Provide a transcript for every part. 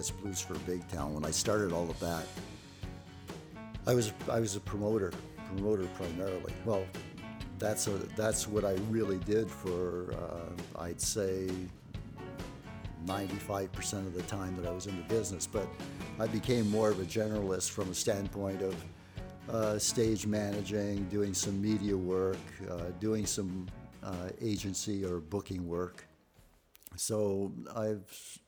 as Blues for Big Town. When I started all of that, I was I was a promoter, promoter primarily. Well, that's a, that's what I really did for uh, I'd say 95% of the time that I was in the business. But I became more of a generalist from a standpoint of uh, stage managing, doing some media work, uh, doing some uh, agency or booking work. So I've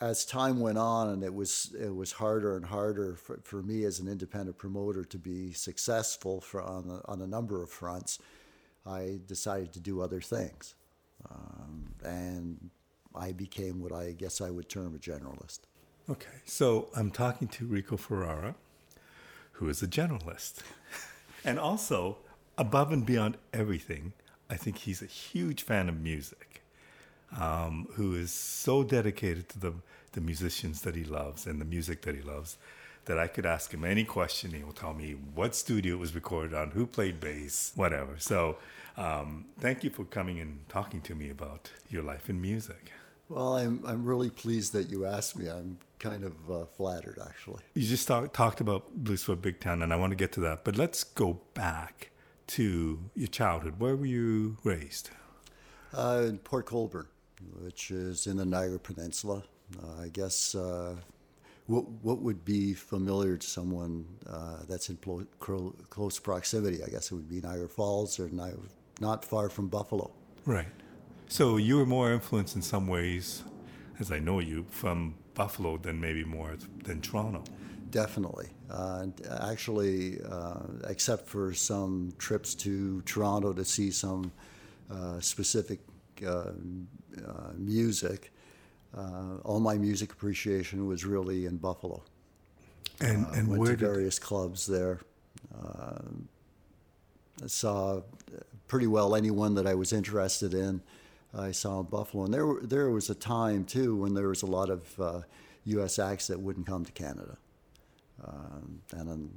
as time went on and it was it was harder and harder for, for me as an independent promoter to be successful for, on, a, on a number of fronts i decided to do other things. Um, and i became what i guess i would term a generalist. Okay so i'm talking to rico ferrara who is a generalist. And also above and beyond everything i think he's a huge fan of music um, who is so dedicated to the, the musicians that he loves and the music that he loves that I could ask him any question. He will tell me what studio it was recorded on, who played bass, whatever. So, um, thank you for coming and talking to me about your life in music. Well, I'm, I'm really pleased that you asked me. I'm kind of uh, flattered, actually. You just talk, talked about Blues for Big Town, and I want to get to that. But let's go back to your childhood. Where were you raised? Uh, in Port Colborne which is in the Niagara Peninsula. Uh, I guess uh, what what would be familiar to someone uh, that's in plo- close proximity, I guess it would be Niagara Falls or Niagara, not far from Buffalo. Right. So you were more influenced in some ways, as I know you, from Buffalo than maybe more than Toronto. Definitely. Uh, actually, uh, except for some trips to Toronto to see some uh, specific uh, uh, music, uh, all my music appreciation was really in Buffalo. And, and went to various clubs there. I saw pretty well anyone that I was interested in. I saw in Buffalo, and there there was a time too when there was a lot of uh, U.S. acts that wouldn't come to Canada, um, and um,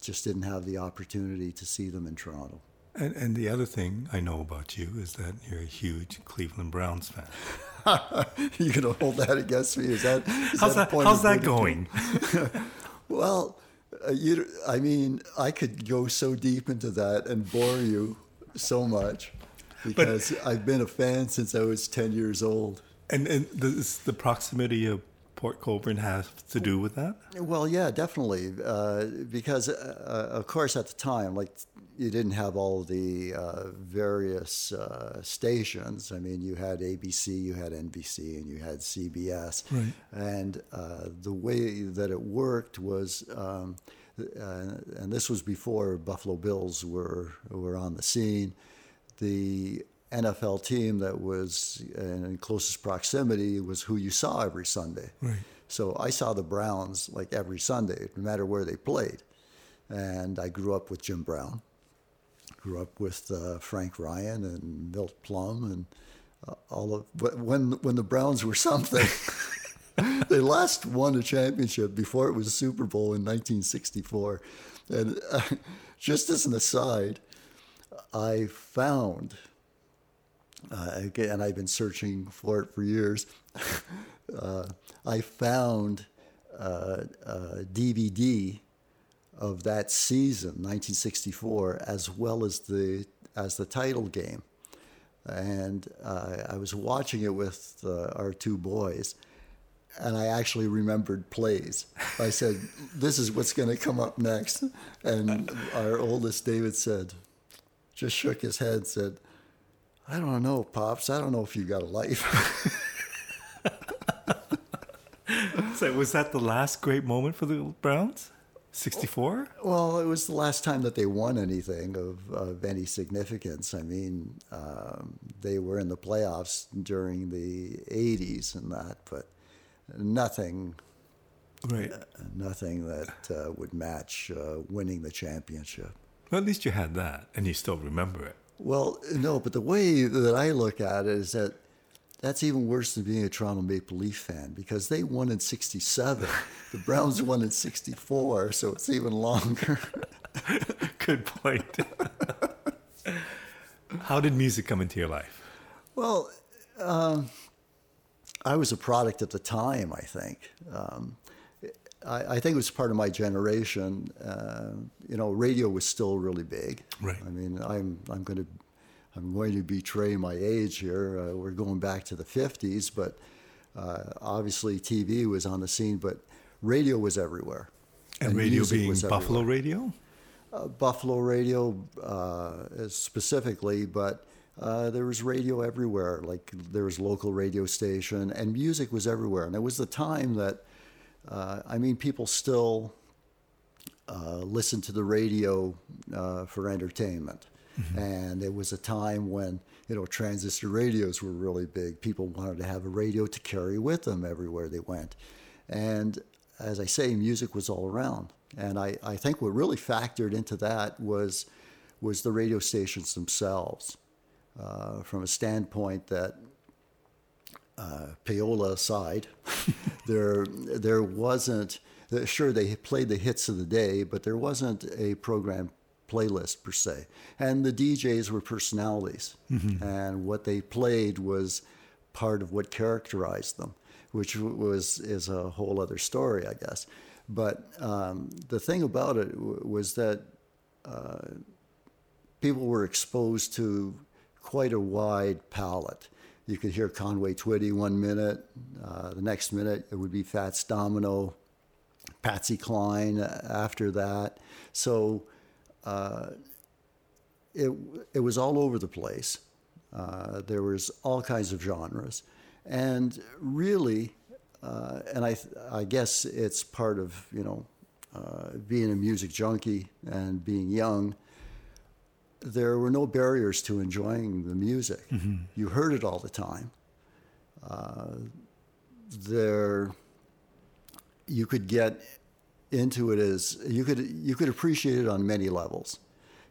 just didn't have the opportunity to see them in Toronto. And, and the other thing I know about you is that you're a huge Cleveland Browns fan. you're gonna hold that against me? Is that is how's that, that how's that going? well, uh, you, I mean, I could go so deep into that and bore you so much because but, I've been a fan since I was ten years old. And and the, the proximity of Port Colborne has to do with that? Well, yeah, definitely. Uh, because, uh, uh, of course, at the time, like you didn't have all the uh, various uh, stations. I mean, you had ABC, you had NBC, and you had CBS. Right. And uh, the way that it worked was, um, and this was before Buffalo Bills were were on the scene. The NFL team that was in closest proximity was who you saw every Sunday. Right. So I saw the Browns like every Sunday, no matter where they played. And I grew up with Jim Brown, grew up with uh, Frank Ryan and Milt Plum and uh, all of. When when the Browns were something, they last won a championship before it was a Super Bowl in 1964. And uh, just as an aside, I found uh, and I've been searching for it for years. uh, I found uh, a DVD of that season, 1964, as well as the as the title game, and uh, I was watching it with uh, our two boys. And I actually remembered plays. I said, "This is what's going to come up next." And our oldest, David, said, just shook his head, said, I don't know, pops. I don't know if you got a life. so was that the last great moment for the Browns? 64? Well, it was the last time that they won anything of, of any significance. I mean, um, they were in the playoffs during the 80s and that, but nothing. Right. Uh, nothing that uh, would match uh, winning the championship. Well, at least you had that, and you still remember it. Well, no, but the way that I look at it is that that's even worse than being a Toronto Maple Leaf fan because they won in 67. the Browns won in 64, so it's even longer. Good point. How did music come into your life? Well, um, I was a product at the time. I think. Um, I, I, think it was part of my generation. Uh, you know, radio was still really big. Right. I mean, I'm I'm going to I'm going to betray my age here. Uh, we're going back to the 50s, but uh, obviously TV was on the scene, but radio was everywhere. And, and radio being Buffalo radio? Uh, Buffalo radio uh, specifically, but uh, there was radio everywhere. Like there was local radio station, and music was everywhere. And it was the time that, uh, I mean, people still uh, listen to the radio uh, for entertainment. Mm-hmm. And it was a time when you know transistor radios were really big. People wanted to have a radio to carry with them everywhere they went, and as I say, music was all around. And I, I think what really factored into that was was the radio stations themselves, uh, from a standpoint that uh, payola aside, there there wasn't. Sure, they played the hits of the day, but there wasn't a program playlist per se. And the DJs were personalities, mm-hmm. and what they played was part of what characterized them, which was is a whole other story, I guess. But um, the thing about it w- was that uh, people were exposed to quite a wide palette. You could hear Conway Twitty one minute, uh, the next minute it would be Fats Domino, Patsy Cline after that. So uh, it, it was all over the place. Uh, there was all kinds of genres. And really, uh, and I, I guess it's part of, you know, uh, being a music junkie and being young, there were no barriers to enjoying the music. Mm-hmm. You heard it all the time. Uh, there, you could get into it as you could you could appreciate it on many levels.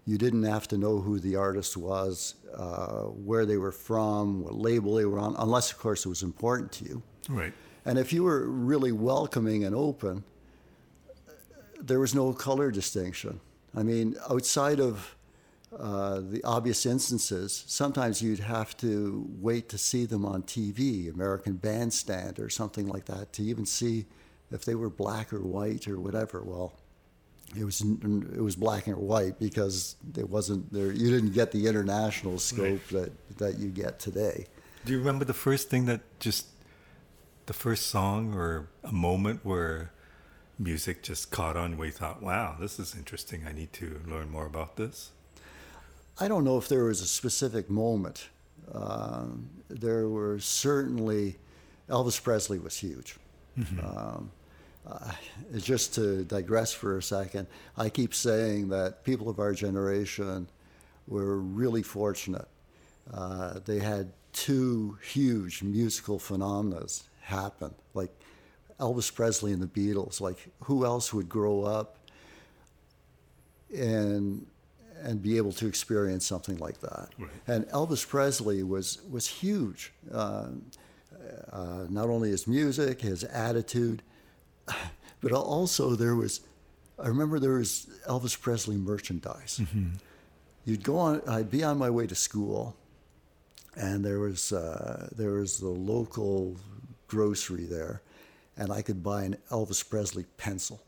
You didn't have to know who the artist was, uh, where they were from, what label they were on, unless of course it was important to you. Right. And if you were really welcoming and open, there was no color distinction. I mean, outside of uh, the obvious instances, sometimes you'd have to wait to see them on TV, American Bandstand or something like that, to even see if they were black or white or whatever. Well, it was it was black and white because it wasn't there. You didn't get the international scope right. that that you get today. Do you remember the first thing that just the first song or a moment where music just caught on where you thought, wow, this is interesting. I need to learn more about this? I don't know if there was a specific moment. Um, there were certainly, Elvis Presley was huge. Mm-hmm. Um, uh, just to digress for a second, I keep saying that people of our generation were really fortunate. Uh, they had two huge musical phenomena happen, like Elvis Presley and the Beatles. Like, who else would grow up and and be able to experience something like that? Right. And Elvis Presley was was huge. Uh, uh, not only his music, his attitude, but also there was. I remember there was Elvis Presley merchandise. Mm-hmm. You'd go on. I'd be on my way to school, and there was uh, there was the local grocery there, and I could buy an Elvis Presley pencil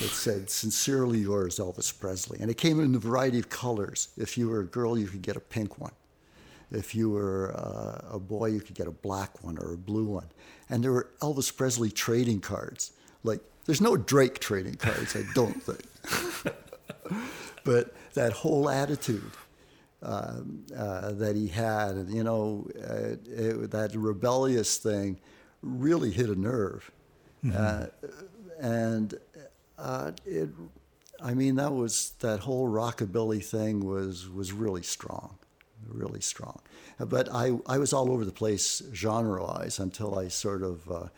that said "Sincerely yours, Elvis Presley," and it came in a variety of colors. If you were a girl, you could get a pink one. If you were uh, a boy, you could get a black one or a blue one. And there were Elvis Presley trading cards. Like, there's no Drake trading cards, I don't think. but that whole attitude uh, uh, that he had, and you know, uh, it, that rebellious thing really hit a nerve. Mm-hmm. Uh, and uh, it, I mean, that was that whole rockabilly thing was was really strong really strong. But I, I was all over the place genre-wise until I sort of, because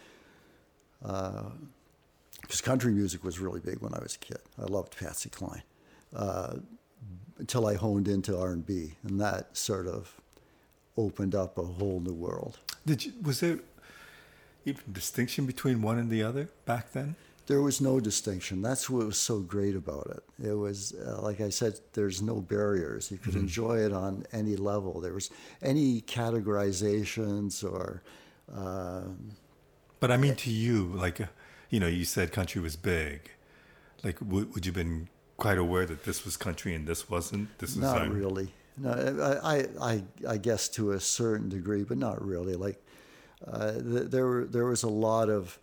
uh, uh, country music was really big when I was a kid. I loved Patsy Cline. Uh, until I honed into R&B, and that sort of opened up a whole new world. Did you, was there even distinction between one and the other back then? there was no distinction. That's what was so great about it. It was, uh, like I said, there's no barriers. You could mm-hmm. enjoy it on any level. There was any categorizations or But I mean, to you, like, uh, you know, you said country was big. Like, w- would you have been quite aware that this was country and this wasn't? This is Not um, really. No, I, I, I, I guess to a certain degree, but not really. Like uh, th- there, were, there was a lot of,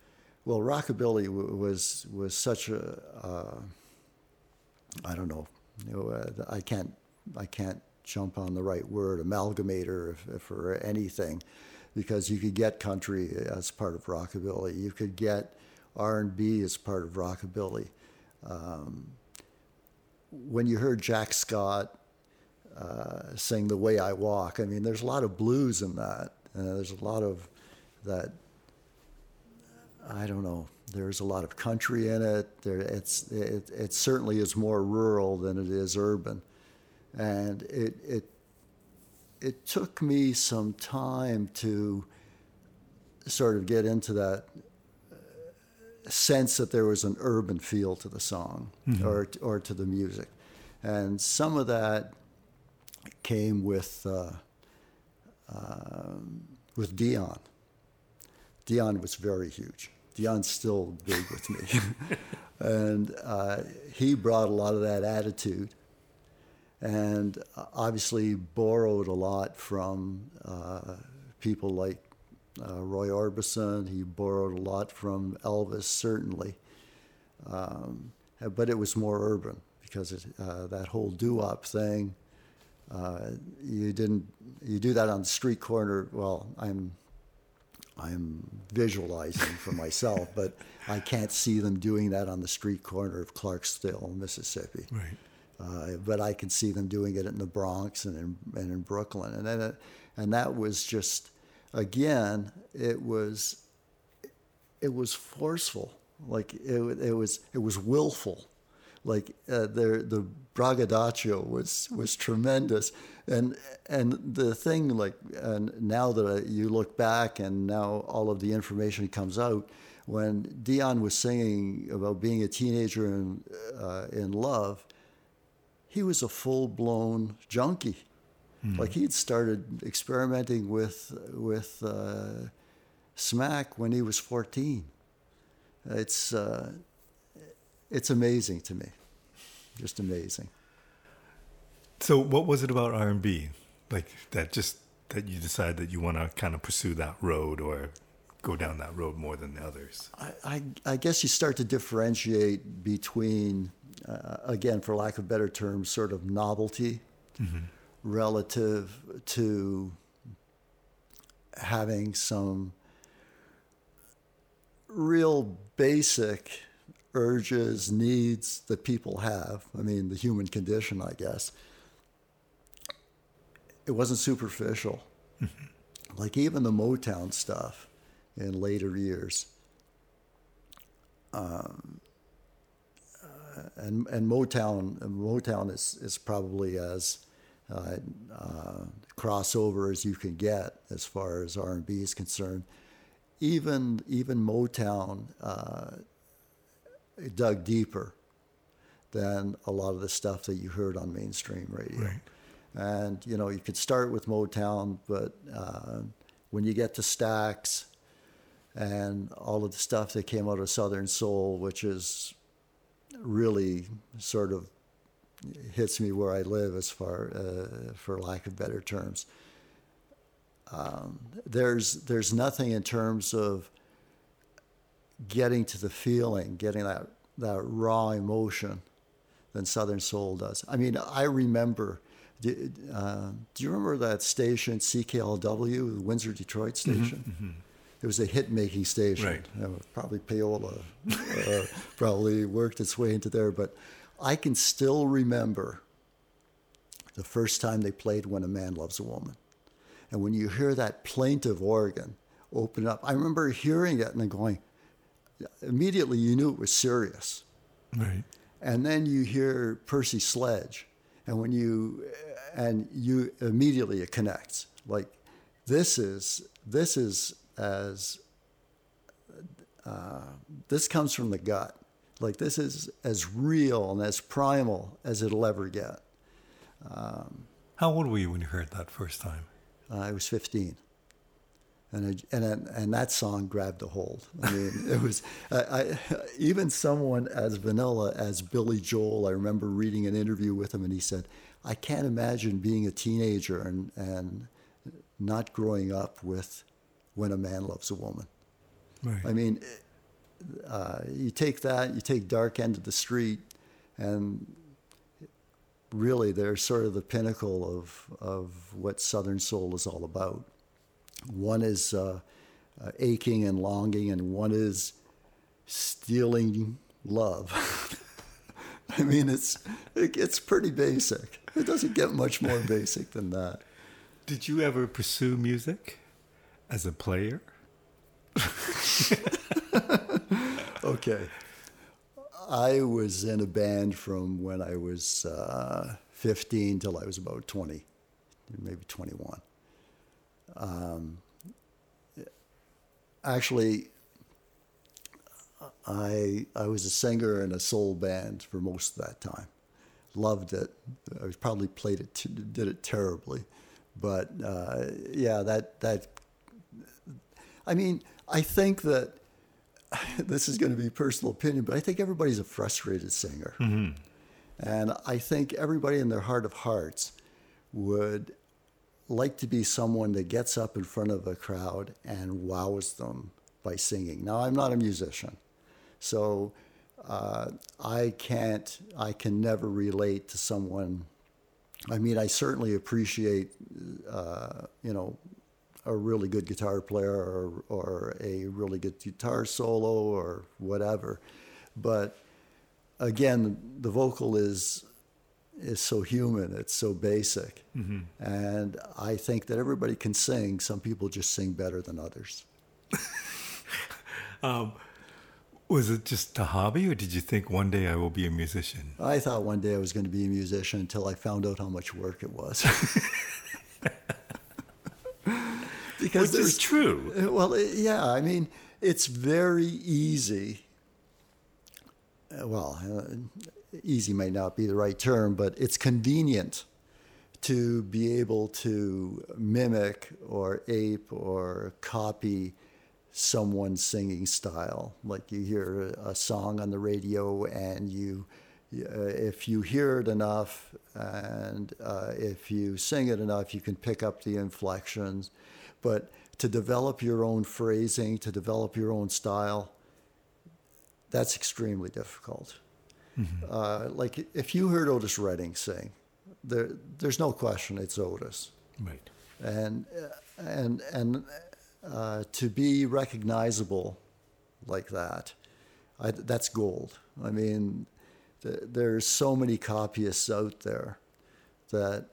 well, rockabilly w- was was such a, uh, I don't know, you know uh, I can't, I can't jump on the right word, amalgamator for anything, because you could get country as part of rockabilly, you could get R and B as part of rockabilly. Um, when you heard Jack Scott uh, sing "The Way I Walk," I mean, there's a lot of blues in that. Uh, there's a lot of that. I don't know. There's a lot of country in it. There, it's it, it certainly is more rural than it is urban, and it it it took me some time to sort of get into that sense that there was an urban feel to the song or or to the music, and some of that came with uh, um with Dion. Dion was very huge. Dion's still big with me, and uh, he brought a lot of that attitude, and uh, obviously borrowed a lot from uh, people like uh, Roy Orbison. He borrowed a lot from Elvis, certainly, um, but it was more urban because it, uh, that whole doo-wop thing. Uh, you didn't you do that on the street corner. Well, I'm I'm visualizing for myself, but I can't see them doing that on the street corner of Clarksdale, Mississippi. Right. Uh, but I can see them doing it in the Bronx and in, and in Brooklyn, and then it, and that was just again it was it was forceful, like it, it was it was willful, like uh, the the braggadocio was was tremendous, and and the thing like and now that you look back and now all of the information comes out, when Dion was singing about being a teenager in uh, in love, he was a full blown junkie. Like he'd started experimenting with with uh, smack when he was fourteen. It's uh, it's amazing to me, just amazing. So, what was it about R and B, like that? Just that you decide that you want to kind of pursue that road or go down that road more than the others. I, I, I guess you start to differentiate between, uh, again, for lack of better terms, sort of novelty relative to having some real basic urges, needs that people have. I mean, the human condition, I guess. It wasn't superficial. Like even the Motown stuff in later years. Um, uh, and and Motown Motown is, is probably as uh, uh, crossover as you can get as far as R and B is concerned. Even even Motown uh, dug deeper than a lot of the stuff that you heard on mainstream radio. Right. And you know you could start with Motown, but uh, when you get to Stax and all of the stuff that came out of Southern Soul, which is really sort of hits me where I live, as far uh, for lack of better terms. Um, there's there's nothing in terms of getting to the feeling, getting that that raw emotion than Southern Soul does. I mean, I remember. Do, uh, do you remember that station CKLW, the Windsor Detroit station? It was a hit-making station. Right. Uh, probably payola uh, probably worked its way into there, but I can still remember the first time they played "When a Man Loves a Woman," and when you hear that plaintive organ open up, I remember hearing it and then going. Immediately, you knew it was serious. Right. And then you hear Percy Sledge, and when you and you immediately it connects. Like this is this is as uh, this comes from the gut. Like this is as real and as primal as it'll ever get. How old were you when you heard that first time? Uh, I was 15, and I, and and that song grabbed a hold. I mean, it was I, I, even someone as vanilla as Billy Joel. I remember reading an interview with him, and he said, "I can't imagine being a teenager and and not growing up with when a man loves a woman." Right. I mean, uh, you take that, you take Dark End of the Street, and really they're sort of the pinnacle of, of what Southern Soul is all about. One is uh, uh, aching and longing, and one is stealing love. I mean, it's it, it's pretty basic. It doesn't get much more basic than that. Did you ever pursue music as a player? okay. I was in a band from when I was uh, 15 till I was about 20, maybe 21. Um, actually, I I was a singer in a soul band for most of that time. Loved it. I was probably played it, did it terribly, but uh, yeah, that that. I mean, I think that this is going to be personal opinion, but I think everybody's a frustrated singer. Mm-hmm. And I think everybody in their heart of hearts would like to be someone that gets up in front of a crowd and wows them by singing. Now, I'm not a musician, so uh, I can't, I can never relate to someone. I mean, I certainly appreciate, uh, you know, a really good guitar player or, or a really good guitar solo or whatever. But again, the vocal is is so human. It's so basic, mm-hmm. and I think that everybody can sing. Some people just sing better than others. um, was it just a hobby, or did you think one day I will be a musician? I thought one day I was going to be a musician until I found out how much work it was. because Which is true. Well, yeah, I mean, it's very easy. Uh, well, uh, easy might not be the right term, but it's convenient to be able to mimic or ape or copy someone's singing style. Like you hear a song on the radio and you, uh, if you hear it enough and uh, if you sing it enough, you can pick up the inflections. But to develop your own phrasing, to develop your own style, that's extremely difficult. Mm-hmm. Uh, like if you heard Otis Redding sing, there, there's no question it's Otis. Right. And and and uh, to be recognizable like that, I, that's gold. I mean, th- there's so many copyists out there that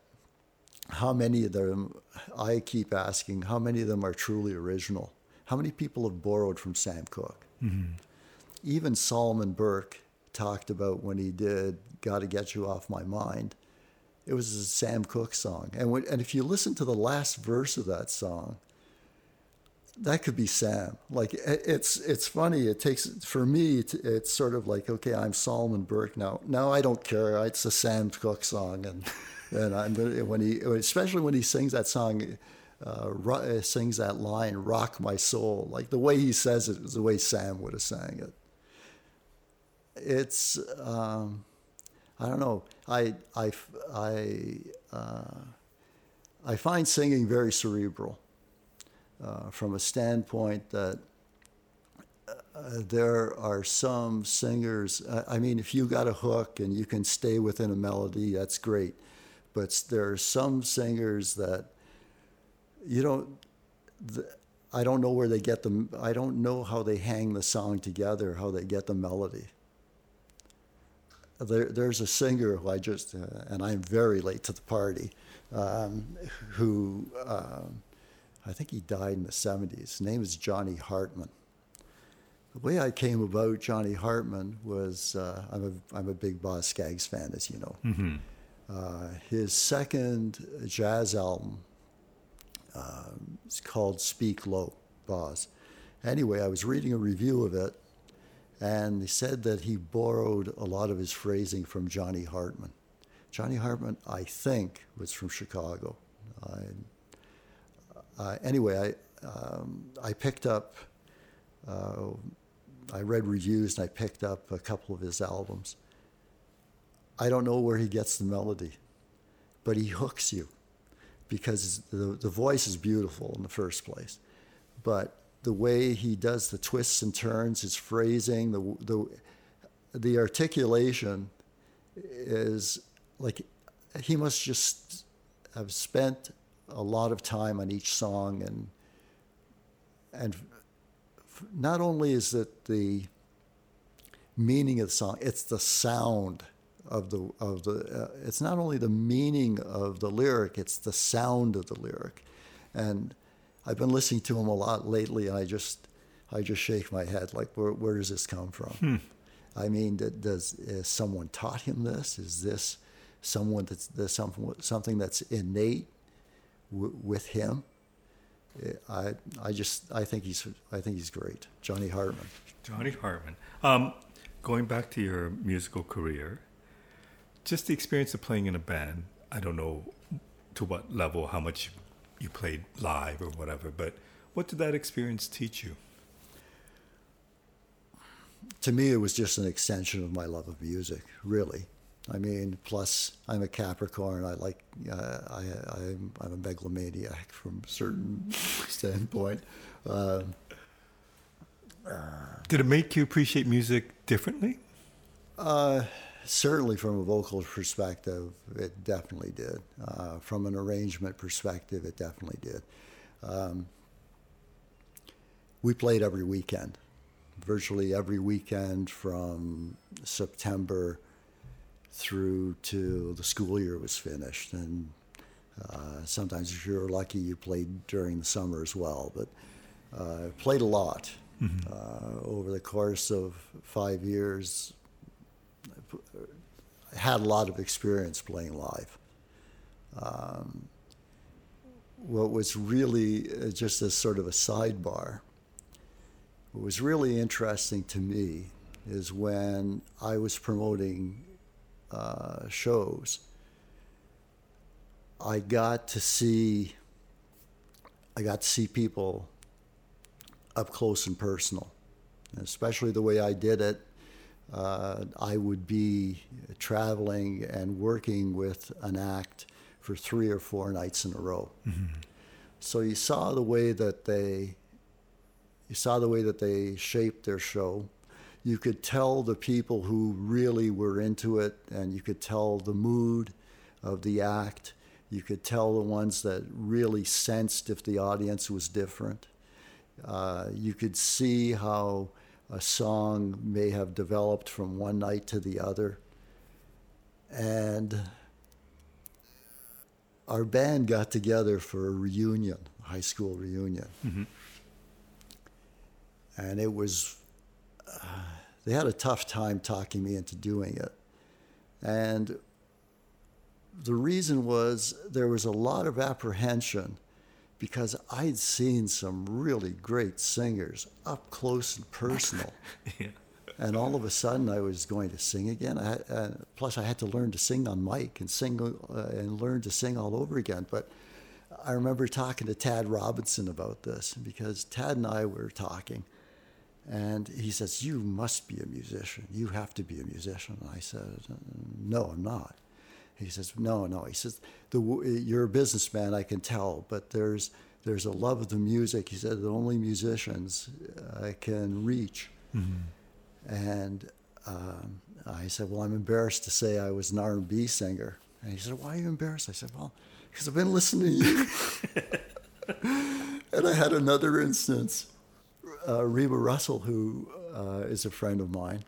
how many of them, I keep asking, how many of them are truly original? How many people have borrowed from Sam Cooke? Mm-hmm. Even Solomon Burke talked about when he did Gotta Get You Off My Mind. It was a Sam Cooke song. And, when, and if you listen to the last verse of that song, that could be Sam. Like it's it's funny. It takes for me. It's sort of like okay, I'm Solomon Burke now. Now I don't care. It's a Sam Cooke song, and and I'm when he, especially when he sings that song, uh, uh, sings that line, "Rock my soul." Like the way he says it is the way Sam would have sang it. It's, um, I don't know. I I I uh, I find singing very cerebral, uh, from a standpoint that. Uh, there are some singers. I mean, if you got a hook and you can stay within a melody, that's great but there are some singers that you don't. The, I don't know where they get them. I don't know how they hang the song together, how they get the melody. There, there's a singer who I just, uh, and I'm very late to the party, um, who uh, I think he died in the 70s. His name is Johnny Hartman. The way I came about Johnny Hartman was uh, I'm, a, I'm a big Boz Scaggs fan, as you know. Mm-hmm. Uh, his second jazz album uh, is called Speak Low, Boz. Anyway, I was reading a review of it, and they said that he borrowed a lot of his phrasing from Johnny Hartman. Johnny Hartman, I think, was from Chicago. I, uh, anyway, um, I picked up. Uh, I read reviews and I picked up a couple of his albums. I don't know where he gets the melody, but he hooks you because the, the voice is beautiful in the first place. But the way he does the twists and turns, his phrasing, the, the, the articulation is like he must just have spent a lot of time on each song and and not only is it the meaning of the song, it's the sound of the of the. Uh, it's not only the meaning of the lyric; it's the sound of the lyric, and I've been listening to him a lot lately, and I just I just shake my head like, where where does this come from? Hmm. I mean, does is someone taught him this? Is this someone that's there's something something that's innate w- with him? I I just I think he's I think he's great, Johnny Hartman. Johnny Hartman. Um, going back to your musical career, just the experience of playing in a band. I don't know to what level, how much you played live or whatever, but what did that experience teach you? To me, it was just an extension of my love of music, really. I mean, plus I'm a Capricorn. I like uh, I, I'm, I'm a megalomaniac from a certain standpoint. Uh, uh, Did it make you appreciate music differently? Uh, certainly, from a vocal perspective, it definitely did. Uh, from an arrangement perspective, it definitely did. Um, we played every weekend, virtually every weekend from September through to the school year was finished. And uh, sometimes, if you're lucky, you played during the summer as well. But uh, played a lot mm-hmm. uh, over the course of five years. Had a lot of experience playing live. Um, what was really uh, just as sort of a sidebar, what was really interesting to me is when I was promoting uh, shows, I got to see I got to see people up close and personal, especially the way I did it. Uh, I would be traveling and working with an act for three or four nights in a row. Mm-hmm. So you saw the way that they you saw the way that they shaped their show you could tell the people who really were into it, and you could tell the mood of the act. You could tell the ones that really sensed if the audience was different. Uh, you could see how a song may have developed from one night to the other. And our band got together for a reunion, a high school reunion. Mm-hmm. And it was they had a tough time talking me into doing it. And the reason was there was a lot of apprehension because I'd seen some really great singers up close and personal. yeah. And all of a sudden, I was going to sing again. I uh, plus, I had to learn to sing on mic and sing uh, and learn to sing all over again. But I remember talking to Tad Robinson about this because Tad and I were talking, and he says, You must be a musician. You have to be a musician. And I said, No, I'm not. He says, No, no. He says, You're a businessman, I can tell, but there's, there's a love of the music. He said, The only musicians I can reach. Mm-hmm. And um, I said, Well, I'm embarrassed to say I was an R&B singer. And he said, Why are you embarrassed? I said, Well, because I've been listening to you. and I had another instance uh, Reba Russell, who uh, is a friend of mine,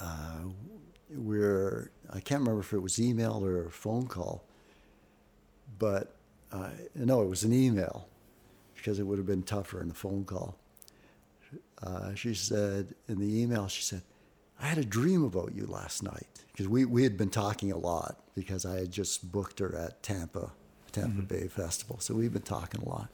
uh, we're, I can't remember if it was email or a phone call, but uh, no, it was an email because it would have been tougher in a phone call. Uh, she said, in the email, she said, I had a dream about you last night because we, we had been talking a lot because I had just booked her at Tampa, Tampa mm-hmm. Bay Festival. So we've been talking a lot.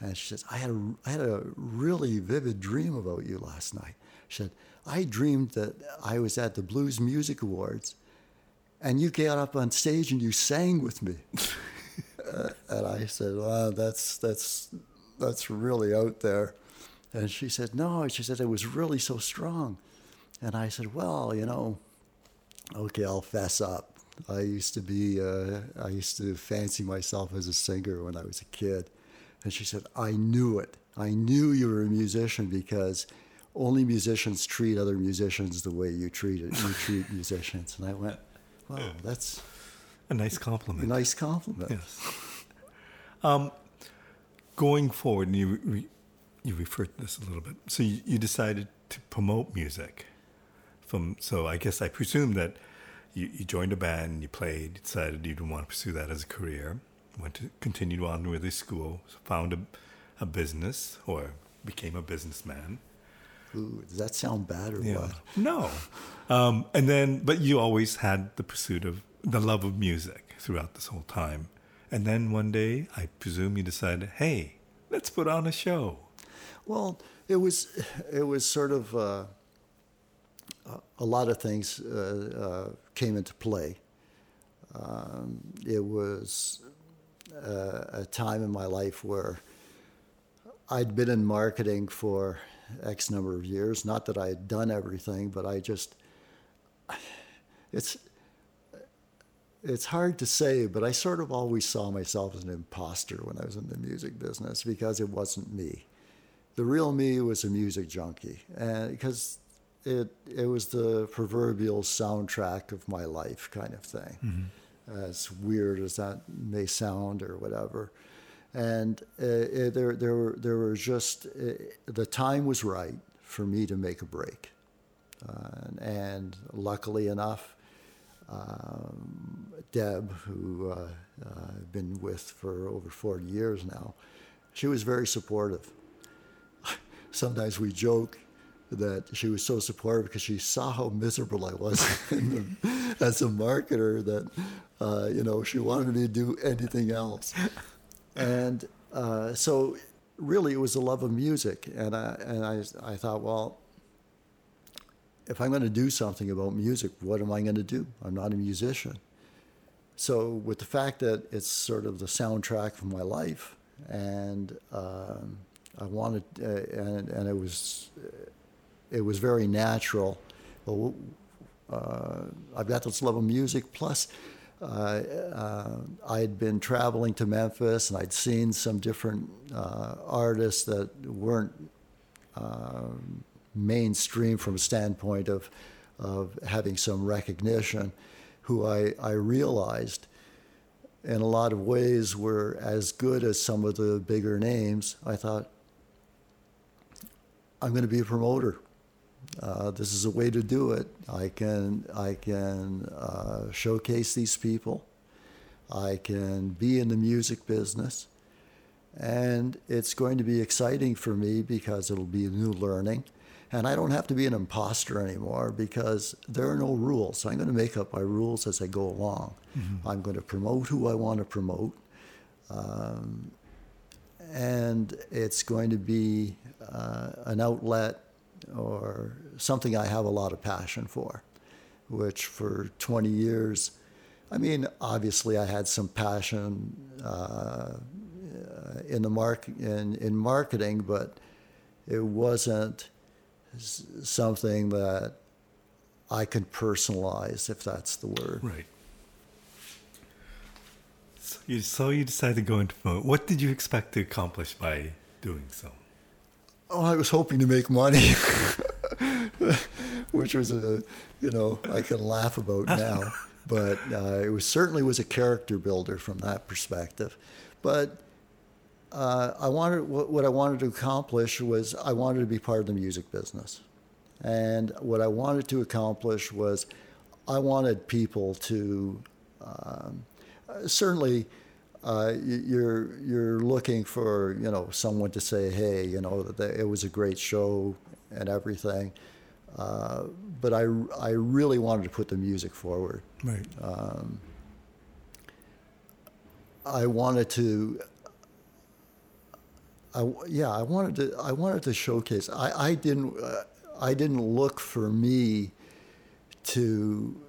And she says, I had, a, I had a really vivid dream about you last night. She said, I dreamed that I was at the Blues Music Awards and you got up on stage and you sang with me. uh, and I said, well, that's, that's that's really out there. And she said, no. She said, it was really so strong. And I said, well, you know, okay, I'll fess up. I used to be, uh, I used to fancy myself as a singer when I was a kid. And she said, I knew it. I knew you were a musician because only musicians treat other musicians the way you treat it. You treat musicians. And I went, wow, that's a nice compliment. A nice compliment. Yes. Um, going forward, and you re, you referred to this a little bit. So you, you decided to promote music. From so I guess I presume that you, you joined a band, and you played, decided you didn't want to pursue that as a career, went to continued on with the school, found a, a business or became a businessman. Ooh, does that sound bad or yeah. what? No. Um, and then, but you always had the pursuit of the love of music throughout this whole time. And then one day, I presume you decided, hey, let's put on a show. Well, it was it was sort of uh, a lot of things uh, uh, came into play. Um, it was uh, a time in my life where I'd been in marketing for X number of years. Not that I had done everything, but I just it's it's hard to say, but I sort of always saw myself as an imposter when I was in the music business because it wasn't me. The real me was a music junkie, and because it it was the proverbial soundtrack of my life kind of thing. Mm-hmm. As weird as that may sound, or whatever, and uh, there there were there were just uh, the time was right for me to make a break, uh, and luckily enough um, Deb, who uh, uh, I've been with for over 40 years now, she was very supportive. Sometimes we joke that she was so supportive because she saw how miserable I was the, as a marketer that, uh, you know, she wanted me to do anything else. And uh, so really it was the love of music. And I, and I, I thought, well, if I'm going to do something about music, what am I going to do? I'm not a musician. So, with the fact that it's sort of the soundtrack of my life, and um, I wanted, uh, and, and it was, it was very natural. Well, uh, I've got this love of music. Plus, uh, uh I had been traveling to Memphis, and I'd seen some different uh, artists that weren't um, mainstream from a standpoint of, of having some recognition, who I, I realized in a lot of ways were as good as some of the bigger names. I thought, I'm going to be a promoter. Uh, this is a way to do it. I can I can uh, showcase these people. I can be in the music business, and it's going to be exciting for me because it'll be new learning. And I don't have to be an imposter anymore because there are no rules. So I'm going to make up my rules as I go along. Mm-hmm. I'm going to promote who I want to promote. Um, and it's going to be uh, an outlet or something I have a lot of passion for, which for 20 years, I mean, obviously I had some passion uh, in the mark in, in marketing, but it wasn't something that I can personalize, if that's the word. Right. So you, so you decided to go into promote. What did you expect to accomplish by doing so? Oh, I was hoping to make money, which was a, you know, I can laugh about now. but uh, it was certainly was a character builder from that perspective. But uh, I wanted what, what I wanted to accomplish was I wanted to be part of the music business, and what I wanted to accomplish was I wanted people to um, certainly. Uh, you're you're looking for you know someone to say hey you know that it was a great show and everything, uh, but I I really wanted to put the music forward. Right. Um, I wanted to I, yeah, I wanted to. I wanted to showcase. I, I didn't. Uh, I didn't look for me to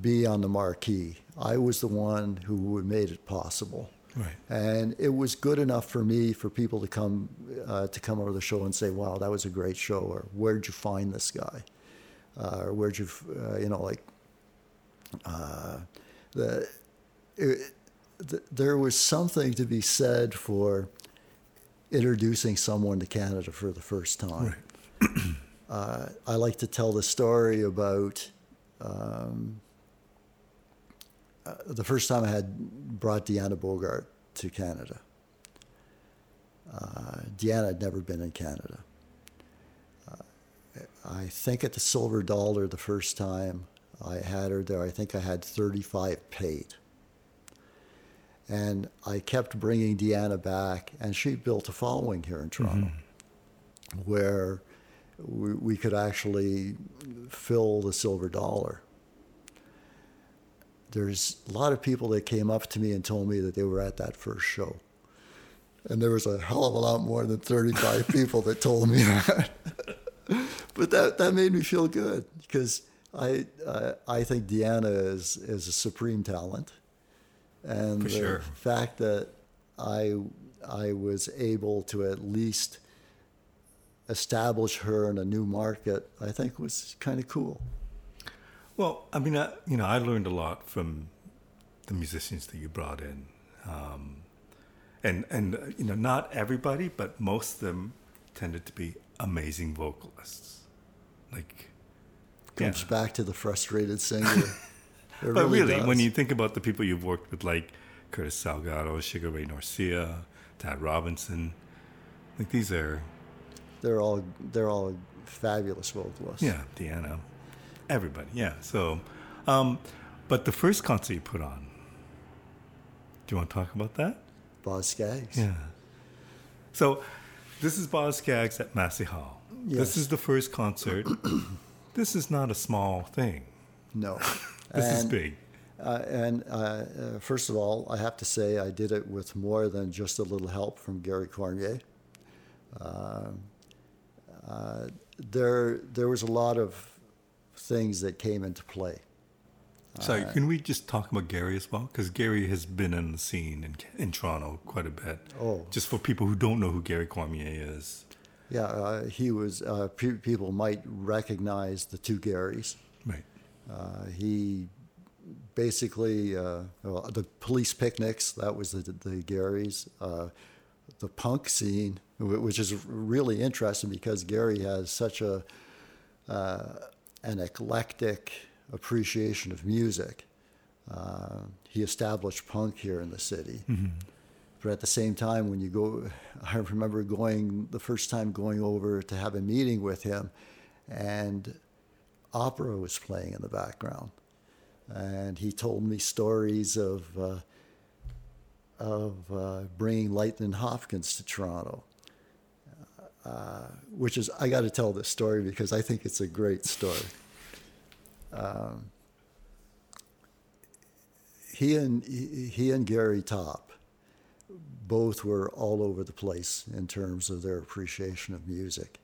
be on the marquee. I was the one who made it possible. Right. And it was good enough for me for people to come uh, to come over the show and say, "Wow, that was a great show," or "Where'd you find this guy?" Uh, or "Where'd you, f- uh, you know, like uh, the, it, th- there was something to be said for introducing someone to Canada for the first time. uh, I like to tell the story about um, uh, the first time I had brought Deanna Bogart to Canada. Uh, Deanna had never been in Canada. Uh, I think at the Silver Dollar the first time I had her there, I think I had 35 paid. And I kept bringing Deanna back, and she built a following here in Toronto where we, we could actually fill the Silver Dollar there's a lot of people that came up to me and told me that they were at that first show. And there was a hell of a lot more than 35 people that told me that. but that, that made me feel good because I, uh, I think Deanna is, is a supreme talent. And For the sure. fact that I, I was able to at least establish her in a new market, I think was kind of cool. Well, I mean, I, you know, I learned a lot from the musicians that you brought in, um, and and uh, you know, not everybody, but most of them tended to be amazing vocalists. Like, comes yeah. back to the frustrated singer. But really, does. when you think about the people you've worked with, like Curtis Salgado, Sugar Ray Norcia, Tad Robinson, like these are, they're all they're all fabulous vocalists. yeah, Deanna, everybody, yeah. So, um, but the first concert you put on, do you want to talk about that? Boz Scaggs. Yeah. So, this is Boz Scaggs at Massey Hall. Yes. This is the first concert. this is not a small thing. No. This is big. Uh, and uh, uh, first of all, I have to say I did it with more than just a little help from Gary Cormier. Um, uh, there, there was a lot of things that came into play. Sorry, can we just talk about Gary as well? Because Gary has been in the scene in, in Toronto quite a bit. Oh. Just for people who don't know who Gary Cormier is. Yeah, uh, he was. Uh, pe- people might recognize the two Garys. Right. Uh, he basically uh, well, the police picnics. That was the the Garys. Uh, the punk scene, which is really interesting because Gary has such a uh, an eclectic appreciation of music. Uh, he established punk here in the city. But at the same time, when you go, I remember going the first time going over to have a meeting with him, and opera was playing in the background, and he told me stories of uh, of uh, bringing Lightning Hopkins to Toronto, uh, which is I got to tell this story because I think it's a great story. Um, he and he, and Gary Topp both were all over the place in terms of their appreciation of music.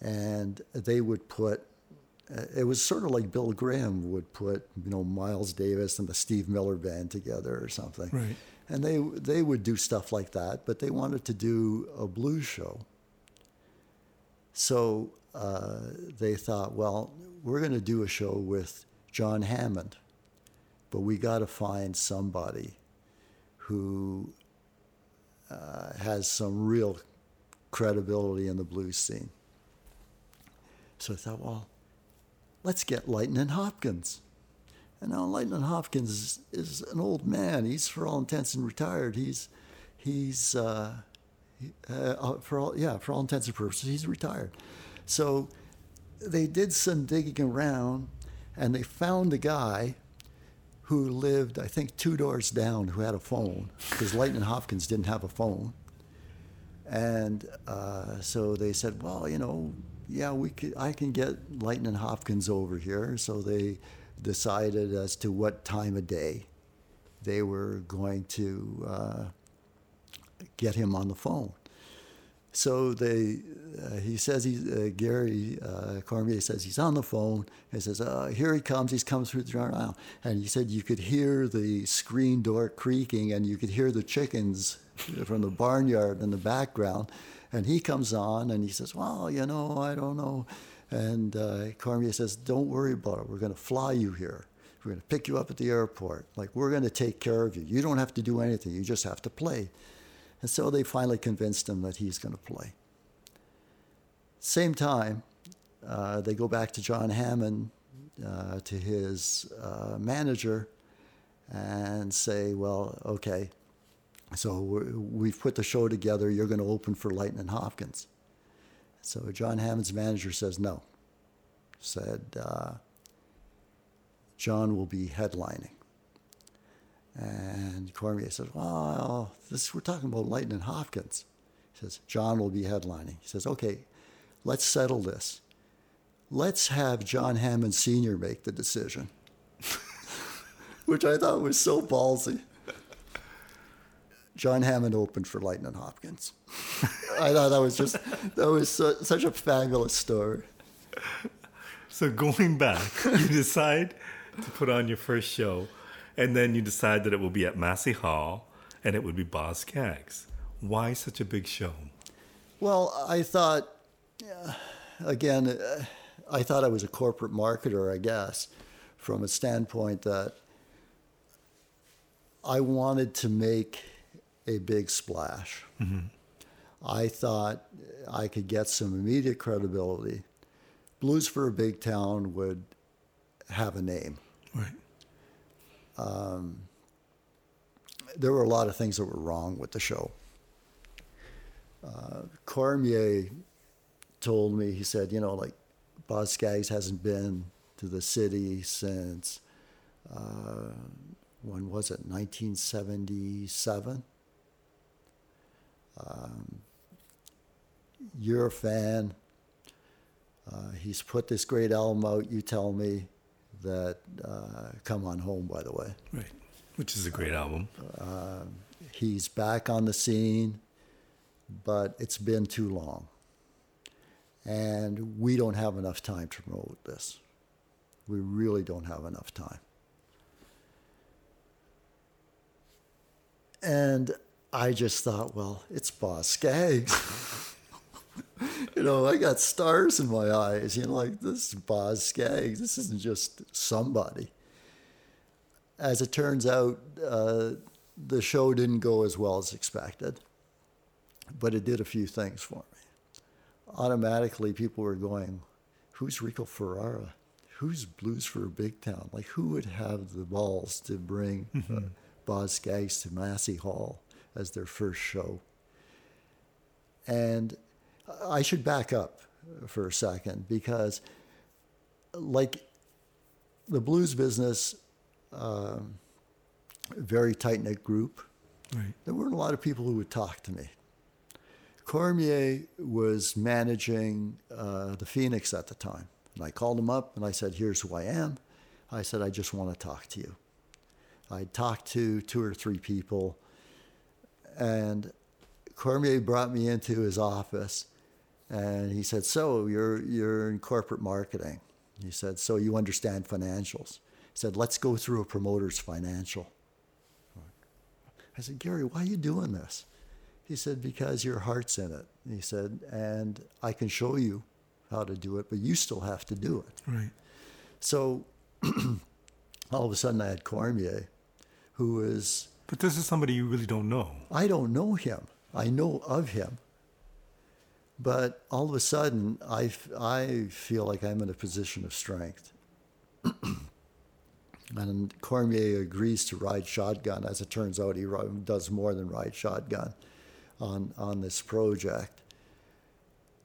And they would put, uh, it was sort of like Bill Graham would put, you know, Miles Davis and the Steve Miller Band together or something. Right. And they, they would do stuff like that, but they wanted to do a blues show. So uh, they thought, well, we're going to do a show with John Hammond, but we got to find somebody who uh, has some real credibility in the blues scene. So I thought, well, let's get Lightning Hopkins. And now Lightning Hopkins is, is an old man. He's for all intents and retired. He's he's uh, uh, for all yeah for all intents and purposes he's retired. So they did some digging around, and they found a guy who lived I think two doors down who had a phone because Lightning Hopkins didn't have a phone. And uh, so they said, well, you know, yeah, we could, I can get Lightning Hopkins over here. So they decided as to what time of day they were going to uh, get him on the phone. So they, uh, he says he's uh, Gary uh, Cormier says he's on the phone. He says, uh, "Here he comes. He's coming through the journal." And he said you could hear the screen door creaking, and you could hear the chickens from the barnyard in the background. And he comes on, and he says, "Well, you know, I don't know." And uh, Cormier says, "Don't worry about it. We're going to fly you here. We're going to pick you up at the airport. Like we're going to take care of you. You don't have to do anything. You just have to play." And so they finally convinced him that he's going to play. Same time, uh, they go back to John Hammond, uh, to his uh, manager, and say, Well, okay, so we've put the show together. You're going to open for Lightnin' Hopkins. So John Hammond's manager says no. Said, uh, John will be headlining. And Cormier says, Well, this, we're talking about Lightnin' Hopkins. He says, John will be headlining. He says, Okay, let's settle this. Let's have John Hammond Sr. make the decision, which I thought was so ballsy. John Hammond opened for Lightnin' Hopkins. I thought that was just, that was su- such a fabulous story. So going back, you decide to put on your first show and then you decide that it will be at Massey Hall and it would be Boz Scaggs. Why such a big show? Well, I thought, uh, again, uh, I thought I was a corporate marketer, I guess, from a standpoint that I wanted to make a big splash. Mm-hmm. I thought I could get some immediate credibility. Blues for a Big Town would have a name. Right um, there were a lot of things that were wrong with the show. Uh, Cormier told me, he said, you know, like Boz Scaggs hasn't been to the city since, uh, when was it, 1977? Um, you're a fan. Uh, he's put this great album out, you tell me that uh, Come On Home, by the way. Right, which is a great album. Uh, he's back on the scene, but it's been too long. And we don't have enough time to promote this. We really don't have enough time. And I just thought, well, it's Boz Scaggs. you know, I got stars in my eyes. You know, like this is Boz Scaggs. This isn't just somebody. As it turns out, uh, the show didn't go as well as expected, but it did a few things for me. Automatically, people were going, "Who's Rico Ferrara? Who's Blues for a Big Town? Like, who would have the balls to bring uh, Boz Scaggs to Massey Hall as their first show?" And I should back up for a second because, like the blues business, um, very tight knit group. Right. There weren't a lot of people who would talk to me. Cormier was managing uh, the Phoenix at the time. And I called him up and I said, Here's who I am. I said, I just want to talk to you. I talked to two or three people, and Cormier brought me into his office and he said, "So you're you're in corporate marketing." He said, "So you understand financials?" He said, "Let's go through a promoter's financial." I said, "Gary, why are you doing this?" He said, "Because your heart's in it." He said, "And I can show you how to do it, but you still have to do it." Right. So all of a sudden, I had Cormier, who is. But this is somebody you really don't know. I don't know him. I know of him but all of a sudden, I, I feel like I'm in a position of strength. and Cormier agrees to ride shotgun. As it turns out, he does more than ride shotgun on, on this project.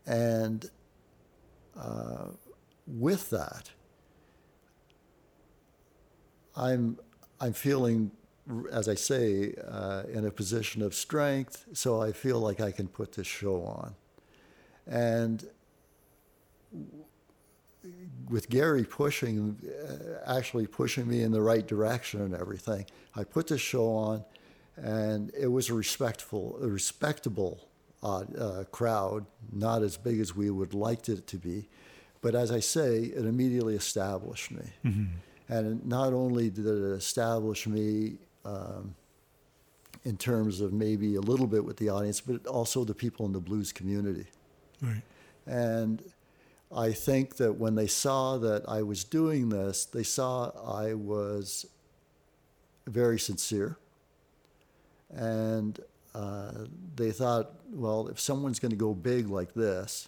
And uh, with that, I'm, I'm feeling, as I say, uh, in a position of strength, so I feel like I can put this show on. And with Gary pushing, uh, actually pushing me in the right direction and everything, I put this show on, and it was a respectful, a respectable uh, crowd, not as big as we would like it to be. But as I say, it immediately established me. Mm-hmm. And not only did it establish me um, in terms of maybe a little bit with the audience, but also the people in the blues community. Right. And I think that when they saw that I was doing this, they saw I was very sincere. And uh, they thought, well, if someone's going to go big like this,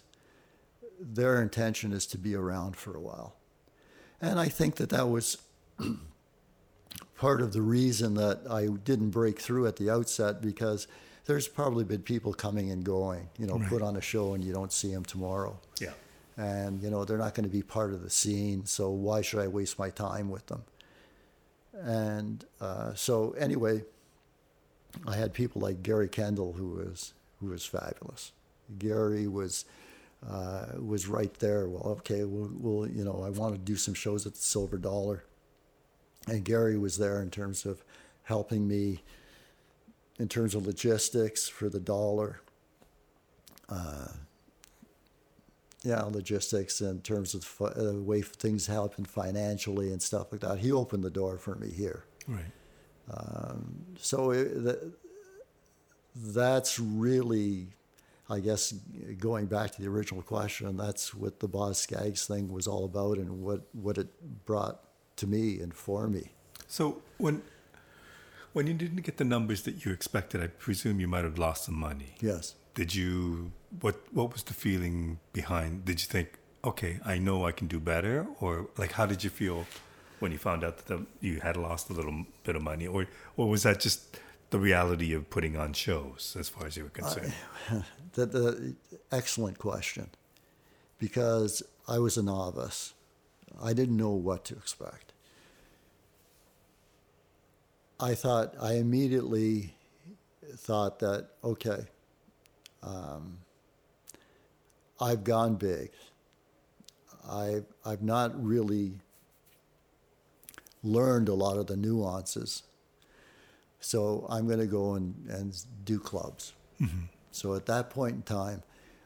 their intention is to be around for a while. And I think that that was part of the reason that I didn't break through at the outset because there's probably been people coming and going, you know, Right. put on a show and you don't see them tomorrow. Yeah. And, you know, they're not going to be part of the scene, so why should I waste my time with them? And uh, so, anyway, I had people like Gary Kendall, who was who was fabulous. Gary was uh, was right there. Well, okay, we'll, we'll you know I want to do some shows at the Silver Dollar, and Gary was there in terms of helping me in terms of logistics for the Dollar. Uh, yeah, logistics in terms of fi- uh, the way things happen financially and stuff like that. He opened the door for me here Right. so it, that, that's really, I guess, going back to the original question, that's what the Boz Scaggs thing was all about and what, what it brought to me and for me. So when when you didn't get the numbers that you expected, I presume you might have lost some money. Yes. Did you what what was the feeling behind? Did you think, okay, I know I can do better, or like how did you feel when you found out that the, you had lost a little bit of money, or or was that just the reality of putting on shows as far as you were concerned? The, the, excellent question because I was a novice. I didn't know what to expect. I thought, I immediately thought that, okay, um, I've gone big. I've, I've not really learned a lot of the nuances. So I'm going to go and, and do clubs. So at that point in time,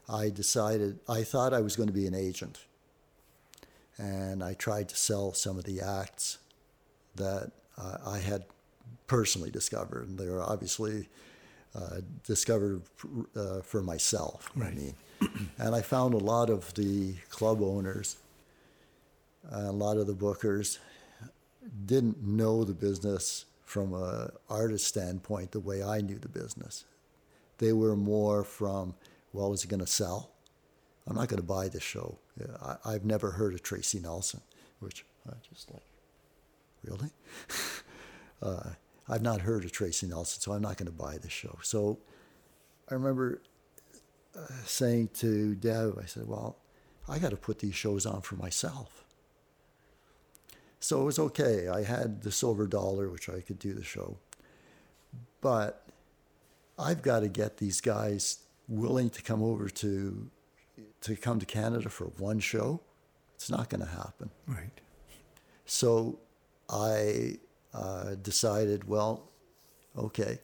I decided, I thought I was going to be an agent. And I tried to sell some of the acts that uh, I had personally discovered. And they were obviously uh, discovered uh, for myself. I mean, and I found a lot of the club owners, a lot of the bookers didn't know the business from a artist standpoint the way I knew the business. They were more from, well, is it going to sell? I'm not going to buy this show. Yeah, I, I've never heard of Tracy Nelson, which I just like, really? uh, I've not heard of Tracy Nelson, so I'm not going to buy this show. So I remember uh, saying to Deb, I said, well, I got to put these shows on for myself. So it was okay. I had the silver dollar, which I could do the show. But I've got to get these guys willing to come over to to come to Canada for one show. It's not going to happen. right. So I uh, decided, well, okay,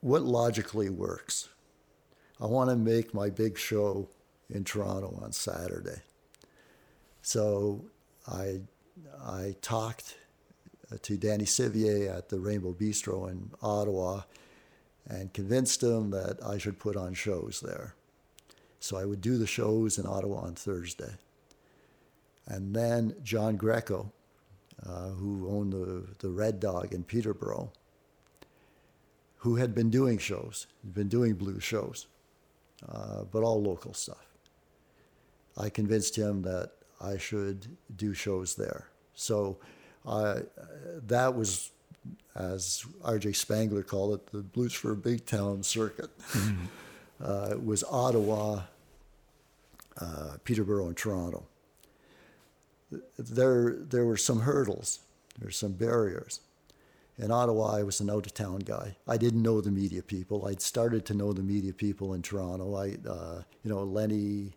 what logically works? I want to make my big show in Toronto on Saturday. So I, I talked to Danny Sivier at the Rainbow Bistro in Ottawa and convinced him that I should put on shows there. So I would do the shows in Ottawa on Thursday. And then John Greco, uh, who owned the, the Red Dog in Peterborough, who had been doing shows, had been doing blues shows, uh, but all local stuff. I convinced him that I should do shows there. So uh, that was, as R.J. Spangler called it, the Blues for a Big Town circuit. uh, it was Ottawa, uh, Peterborough, and Toronto there there were some hurdles, there were some barriers. In Ottawa, I was an out of town guy. I didn't know the media people. I'd started to know the media people in Toronto. I, uh, you know, Lenny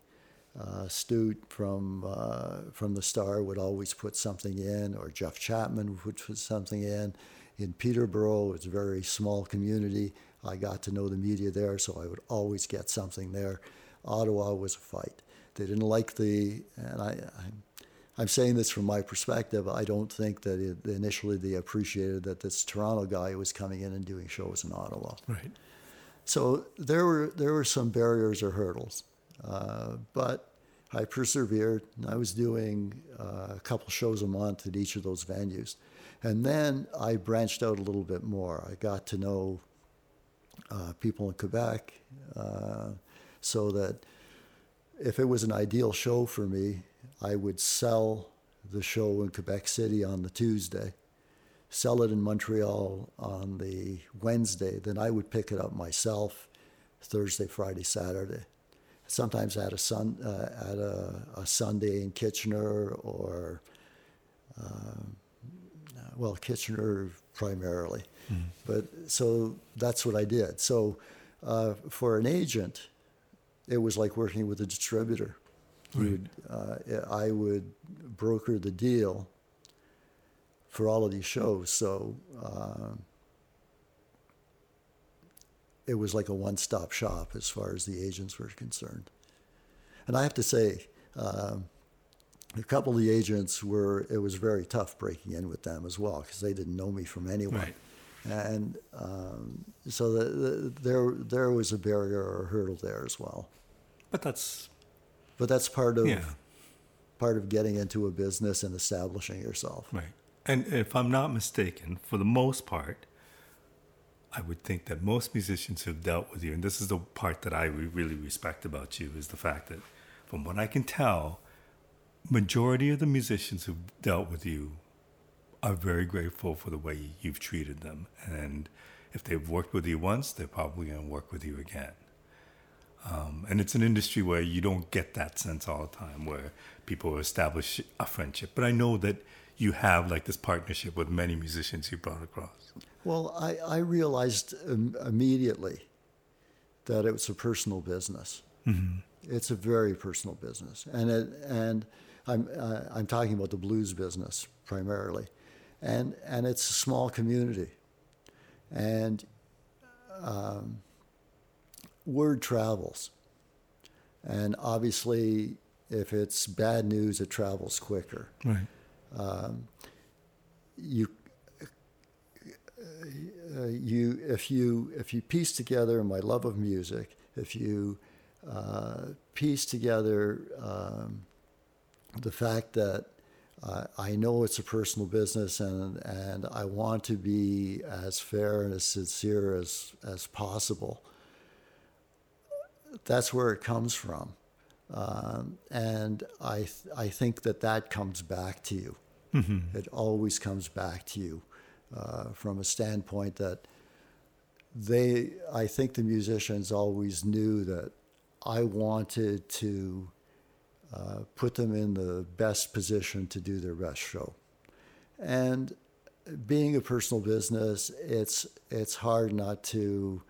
uh, Stoute from uh, from the Star would always put something in, or Jeff Chapman would put something in. In Peterborough, it's a very small community. I got to know the media there, so I would always get something there. Ottawa was a fight. They didn't like the, and I, I'm, I'm saying this from my perspective. I don't think that it, initially they appreciated that this Toronto guy was coming in and doing shows in Ottawa. Right. So there were there were some barriers or hurdles, uh, but I persevered. And I was doing uh, a couple shows a month at each of those venues, and then I branched out a little bit more. I got to know uh, people in Quebec, uh, so that if it was an ideal show for me, I would sell the show in Quebec City on the Tuesday sell it in Montreal on the Wednesday, then I would pick it up myself Thursday, Friday, Saturday. Sometimes at a sun uh, at a, a, Sunday in Kitchener or uh, well Kitchener primarily, mm. but so that's what I did. So uh, for an agent, it was like working with a distributor. Right. Would, uh, I would broker the deal for all of these shows. So uh, it was like a one stop shop as far as the agents were concerned. And I have to say, um, a couple of the agents were, it was very tough breaking in with them as well because they didn't know me from anyone. Right. And um, so the, the, there, there was a barrier or a hurdle there as well. But that's, but that's part of, yeah. part of getting into a business and establishing yourself. Right. And if I'm not mistaken, for the most part, I would think that most musicians who've dealt with you, and this is the part that I really respect about you, is the fact that, from what I can tell, majority of the musicians who've dealt with you are very grateful for the way you've treated them. And if they've worked with you once, they're probably going to work with you again. Um, and it's an industry where you don't get that sense all the time, where people establish a friendship. But I know that you have like this partnership with many musicians you brought across? Well, I, I realized immediately that it was a personal business. Mm-hmm. It's a very personal business, and it, and I'm uh, I'm talking about the blues business primarily, and and it's a small community, and um, word travels, and obviously if it's bad news, it travels quicker. Right. Um, you uh, you if you if you piece together my love of music, if you uh, piece together um, the fact that uh, I know it's a personal business and and I want to be as fair and as sincere as as possible. That's where it comes from. Um, and I, th- I think that that comes back to you. Mm-hmm. It always comes back to you uh, from a standpoint that they, I think the musicians always knew that I wanted to uh, put them in the best position to do their best show. And being a personal business, it's it's hard not to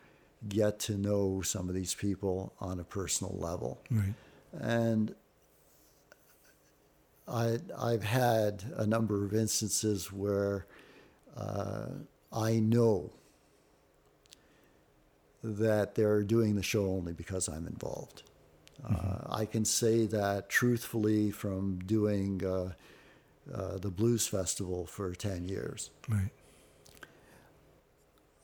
get to know some of these people on a personal level. Right. And I, I've had a number of instances where uh, I know that they're doing the show only because I'm involved. Uh, mm-hmm. Uh, I can say that truthfully from doing uh, uh, the Blues Festival for 10 years. Right.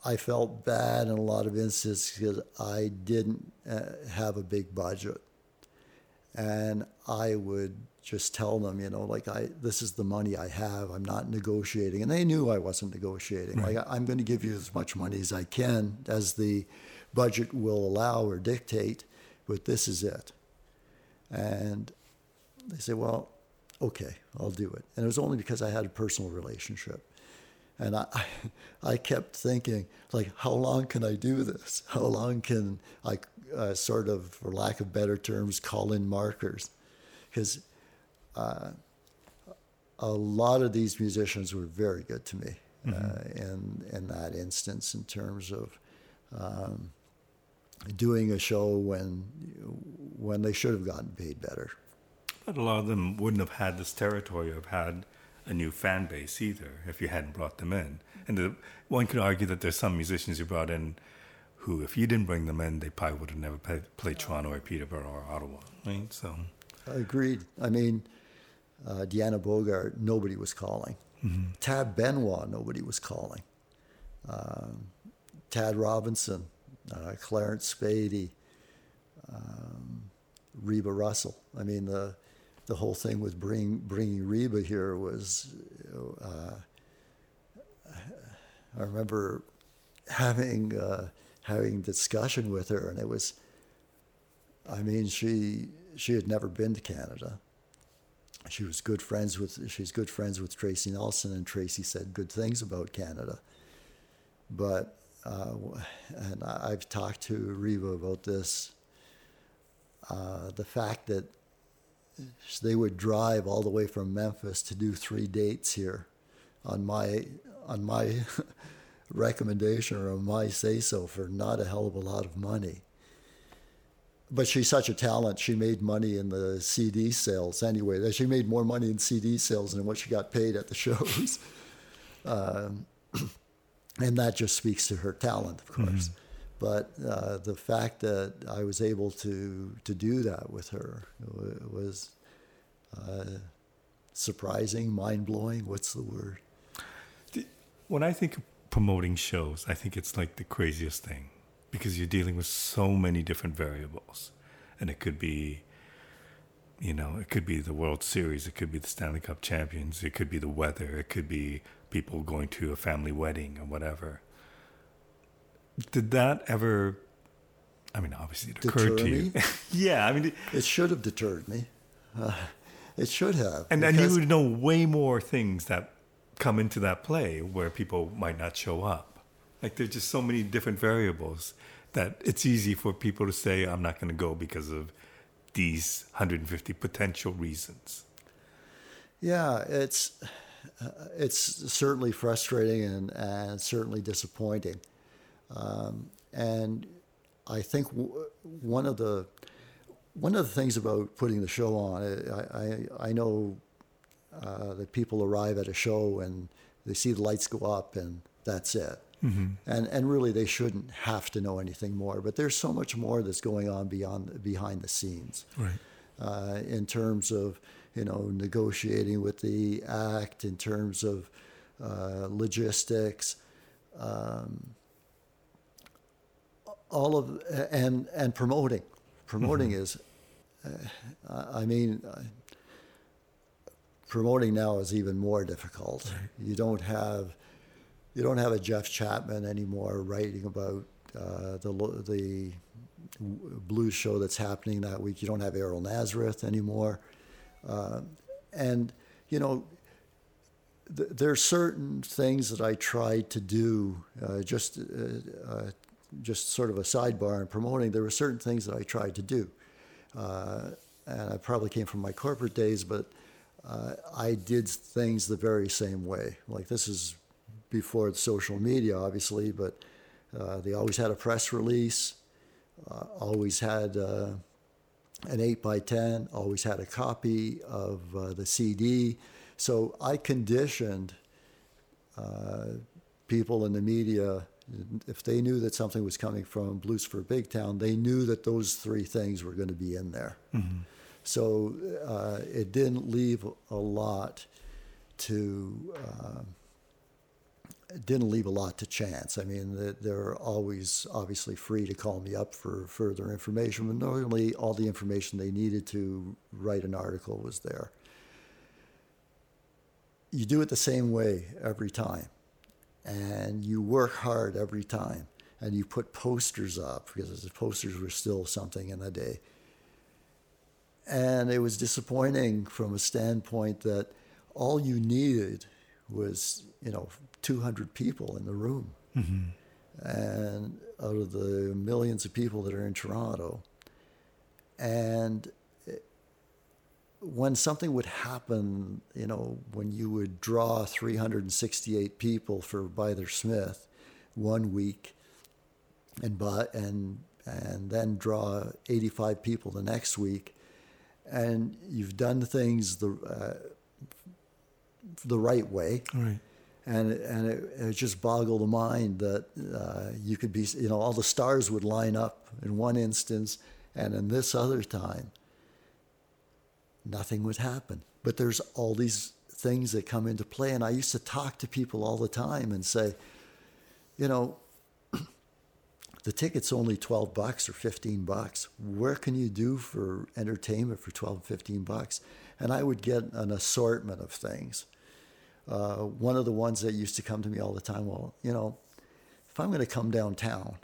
I felt bad in a lot of instances because I didn't uh, have a big budget and I would just tell them, you know, like I this is the money I have. I'm not negotiating, and they knew I wasn't negotiating. Right. Like I'm going to give you as much money as I can, as the budget will allow or dictate, but this is it. And they say, well, okay, I'll do it. And it was only because I had a personal relationship. And I, I kept thinking, like, how long can I do this? How long can I uh, sort of, for lack of better terms, call in markers? Because uh, a lot of these musicians were very good to me uh, mm-hmm. in in that instance in terms of um, doing a show when when they should have gotten paid better. But a lot of them wouldn't have had this territory of had a new fan base either if you hadn't brought them in. And the, one could argue that there's some musicians you brought in who, if you didn't bring them in, they probably would have never played, played Toronto or Peterborough or Ottawa, right? So, Agreed. I mean, uh, Deanna Bogart, nobody was calling. Tab Benoit, nobody was calling. Um, Tad Robinson, uh, Clarence Spady, um, Reba Russell. I mean, the the whole thing with bring, bringing Reba here was. Uh, I remember having uh, having discussion with her, and it was. I mean, she she had never been to Canada. She was good friends with she's good friends with Tracy Nelson, and Tracy said good things about Canada. But uh, and I've talked to Reba about this. Uh, the fact that they would drive all the way from Memphis to do three dates here, on my on my recommendation or on my say so for not a hell of a lot of money but she's such a talent. She made money in the CD sales anyway. That She made more money in CD sales than what she got paid at the shows. um, and that just speaks to her talent, of course. But uh, the fact that I was able to to do that with her wa- was uh, surprising, mind blowing. What's the word? when I think of promoting shows, I think it's like the craziest thing because you're dealing with so many different variables. And it could be, you know, it could be the World Series, it could be the Stanley Cup champions, it could be the weather, it could be people going to a family wedding or whatever. Did that ever, I mean, obviously it occurred Deter to you. me? yeah, I mean, It should have deterred me. Uh, it should have. and then you would know way more things that come into that play where people might not show up. Like there's just so many different variables that it's easy for people to say, I'm not going to go because of these 150 potential reasons. Yeah, it's uh, it's certainly frustrating and, and certainly disappointing. Um, and I think w- one of the one of the things about putting the show on, I I, I know uh, that people arrive at a show and they see the lights go up and that's it. And and really they shouldn't have to know anything more. But there's so much more that's going on beyond behind the scenes Right. uh, in terms of you know negotiating with the act, in terms of uh, logistics, um, all of and and promoting. Promoting is, uh, I mean, uh, promoting now is even more difficult. You don't have you don't have a Jeff Chapman anymore writing about uh, the the blues show that's happening that week. You don't have Errol Nazareth anymore, uh, and you know th- there are certain things that I try to do. Uh, just uh, uh, just sort of a sidebar in promoting. There were certain things that I tried to do, uh, and I probably came from my corporate days, but uh, I did things the very same way. Like this is before social media, obviously, but uh, they always had a press release, uh, always had uh, an 8 by 10 always had a copy of uh, the CD. So I conditioned people in the media, if they knew that something was coming from Blues for Big Town, they knew that those three things were going to be in there. So uh, it didn't leave a lot to. Uh, didn't leave a lot to chance. I mean, they- they're always obviously free to call me up for further information, but normally all the information they needed to write an article was there. You do it the same way every time, and you work hard every time, and you put posters up because the posters were still something in the day. And it was disappointing from a standpoint that all you needed was, you know, 200 people in the room. Mm-hmm. And out of the millions of people that are in Toronto. And when something would happen, you know, when you would draw 368 people for Byther Smith one week and but and and then draw 85 people the next week and you've done things the uh, the right way Right. and and it, it just boggled the mind that uh, you could be, you know, all the stars would line up in one instance, and in this other time, nothing would happen. But there's all these things that come into play, and I used to talk to people all the time and say, you know, the ticket's only 12 bucks or 15 bucks. Where can you do for entertainment for 12, 15 bucks? And I would get an assortment of things. Uh, one of the ones that used to come to me all the time, well, you know, if I'm going to come downtown,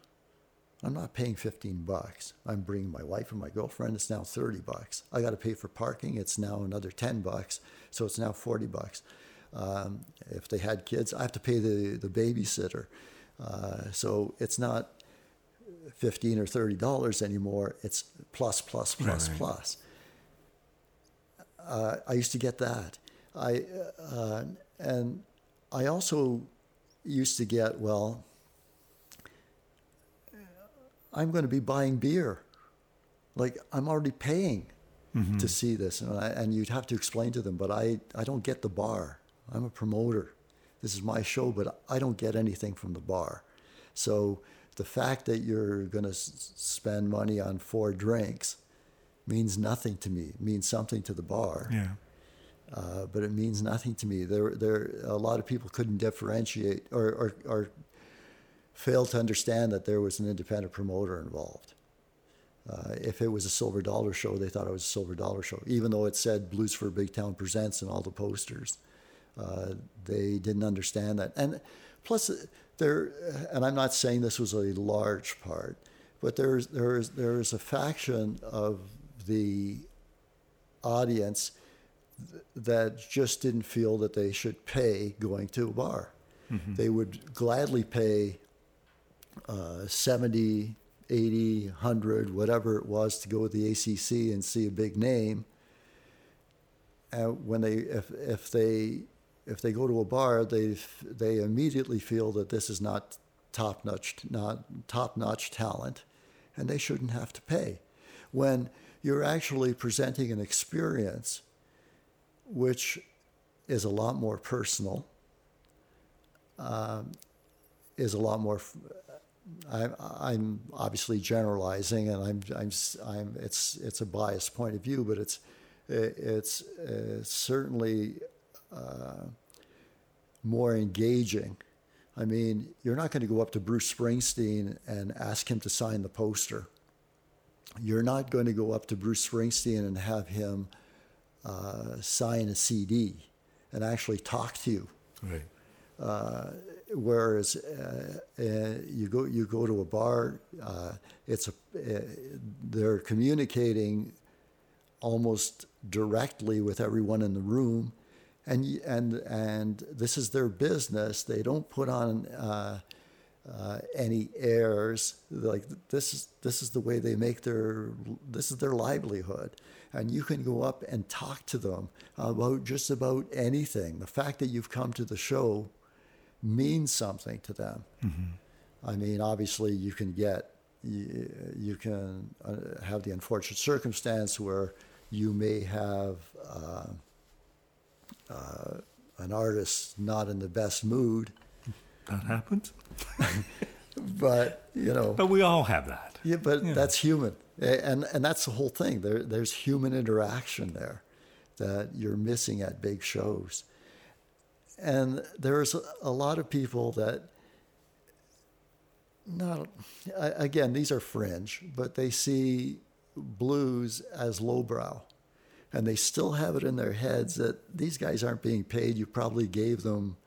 I'm not paying 15 bucks. I'm bringing my wife and my girlfriend. It's now 30 bucks. I got to pay for parking. It's now another 10 bucks. So it's now 40 bucks. Um, if they had kids, I have to pay the, the babysitter. Uh, so it's not 15 or 30 dollars anymore. It's plus, plus, plus, Right. plus. Uh, I used to get that. I uh, and I also used to get well. I'm going to be buying beer, like I'm already paying to see this, and, I, and you'd have to explain to them. But I I don't get the bar. I'm a promoter. This is my show, but I don't get anything from the bar. So the fact that you're going to s- spend money on four drinks means nothing to me. It means something to the bar Yeah. uh, but it means nothing to me. There, there, a lot of people couldn't differentiate or, or, or fail to understand that there was an independent promoter involved. Uh, if it was a silver dollar show, they thought it was a silver dollar show, even though it said Blues for Big Town Presents in all the posters. Uh, they didn't understand that. And plus, there, and I'm not saying this was a large part, but there's, there's, there's a faction of the audience that just didn't feel that they should pay going to a bar. They would gladly pay uh, 70, 80, 100, whatever it was to go with the ACC and see a big name. And when they, if, if they, if they go to a bar, they, they immediately feel that this is not top notch, not top notch talent, and they shouldn't have to pay. When you're actually presenting an experience which is a lot more personal, um, is a lot more. I'm, I'm obviously generalizing, and I'm, I'm, I'm, it's, it's a biased point of view, but it's, it's, uh, certainly uh, more engaging. I mean, you're not going to go up to Bruce Springsteen and ask him to sign the poster. You're not going to go up to Bruce Springsteen and have him uh, sign a CD and actually talk to you. Right. Whereas uh, uh, you go you go to a bar, uh, it's a uh, they're communicating almost directly with everyone in the room, and and and this is their business. They don't put on uh, uh, any airs. Like this is this is the way they make their this is their livelihood, and you can go up and talk to them about just about anything. The fact that you've come to the show means something to them. I mean, obviously, you can get you, you can uh, have the unfortunate circumstance where you may have uh, uh, an artist not in the best mood, That happens. but you know, But we all have that. yeah, but Yeah. that's human, and and that's the whole thing. There, there's human interaction there that you're missing at big shows, and there's a, a lot of people that. Not again, these are fringe, but they see blues as lowbrow, and they still have it in their heads that these guys aren't being paid. You probably gave them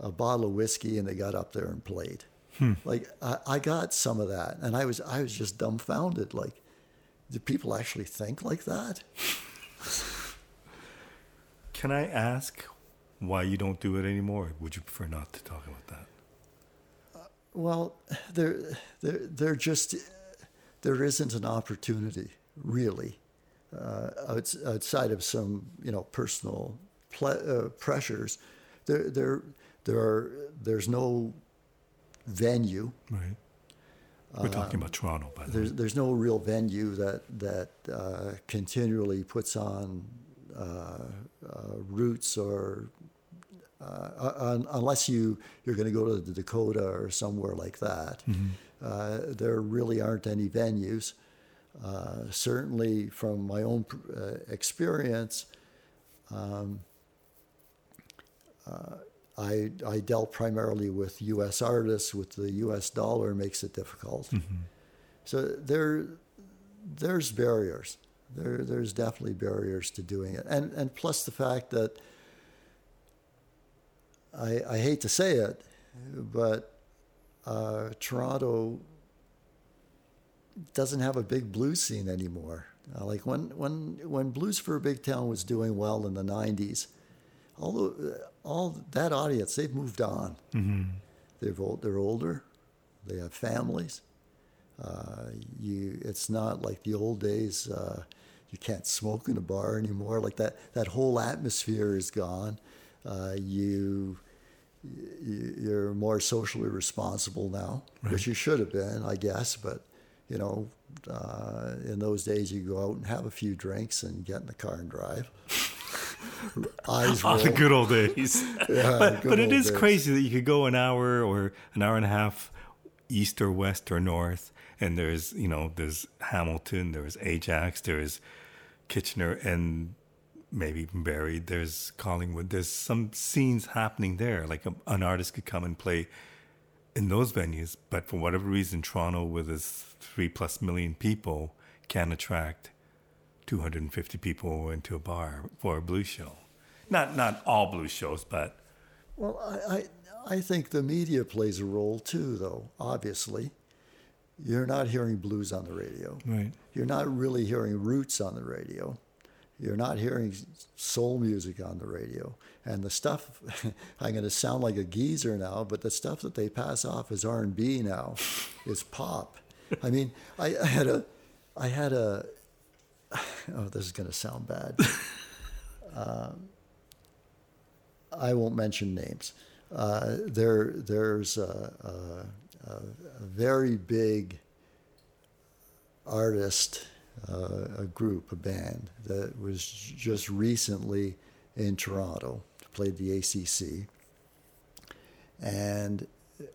a bottle of whiskey and they got up there and played. Hmm. Like I, I got some of that, and I was I was just dumbfounded. Like, do people actually think like that? Can I ask why you don't do it anymore? Would you prefer not to talk about that? Well, there, there, there just there isn't an opportunity really uh, outside of some you know personal ple- uh, pressures. There, there, there are there's no venue. Right. We're talking about Toronto, by the way. There's there's no real venue that that uh, continually puts on uh, uh, roots or uh, un, unless you you're going to go to the Dakota or somewhere like that. Uh, there really aren't any venues. Uh, certainly, from my own uh, experience, um, uh, I I dealt primarily with U.S. artists. With the U.S. dollar, makes it difficult. So there there's barriers. There there's definitely barriers to doing it, and and plus the fact that I, I hate to say it, but uh, Toronto doesn't have a big blues scene anymore. Uh, like when, when, when Blues for a Big Town was doing well in the 90s, all, the, all that audience, they've moved on. They've, old, they're older, they have families. Uh, you, it's not like the old days. Uh, you can't smoke in a bar anymore. Like that, that whole atmosphere is gone. Uh, you, you're more socially responsible now, which you should have been, I guess. But you know, uh, in those days, you go out and have a few drinks and get in the car and drive. Eyes Oh, the good old days. Yeah, but but it is days. crazy that you could go an hour or an hour and a half east or west or north, and there's you know there's Hamilton, there's Ajax, there's Kitchener, and maybe even Barrie. There's Collingwood. There's some scenes happening there. Like a, an artist could come and play in those venues, but for whatever reason, Toronto, with its three plus million people, can attract 250 people into a bar for a blues show. Not not all blues shows, but Well, I, I, I think the media plays a role too, though, obviously. You're not hearing blues on the radio. right. You're not really hearing roots on the radio. You're not hearing soul music on the radio. And the stuff, I'm going to sound like a geezer now, but the stuff that they pass off as R&B now is pop. I mean, I, I had a, I had a, oh, this is going to sound bad. I won't mention names. Uh, there, there's a, a, a very big artist, uh, a group, a band that was just recently in Toronto, played the ACC, and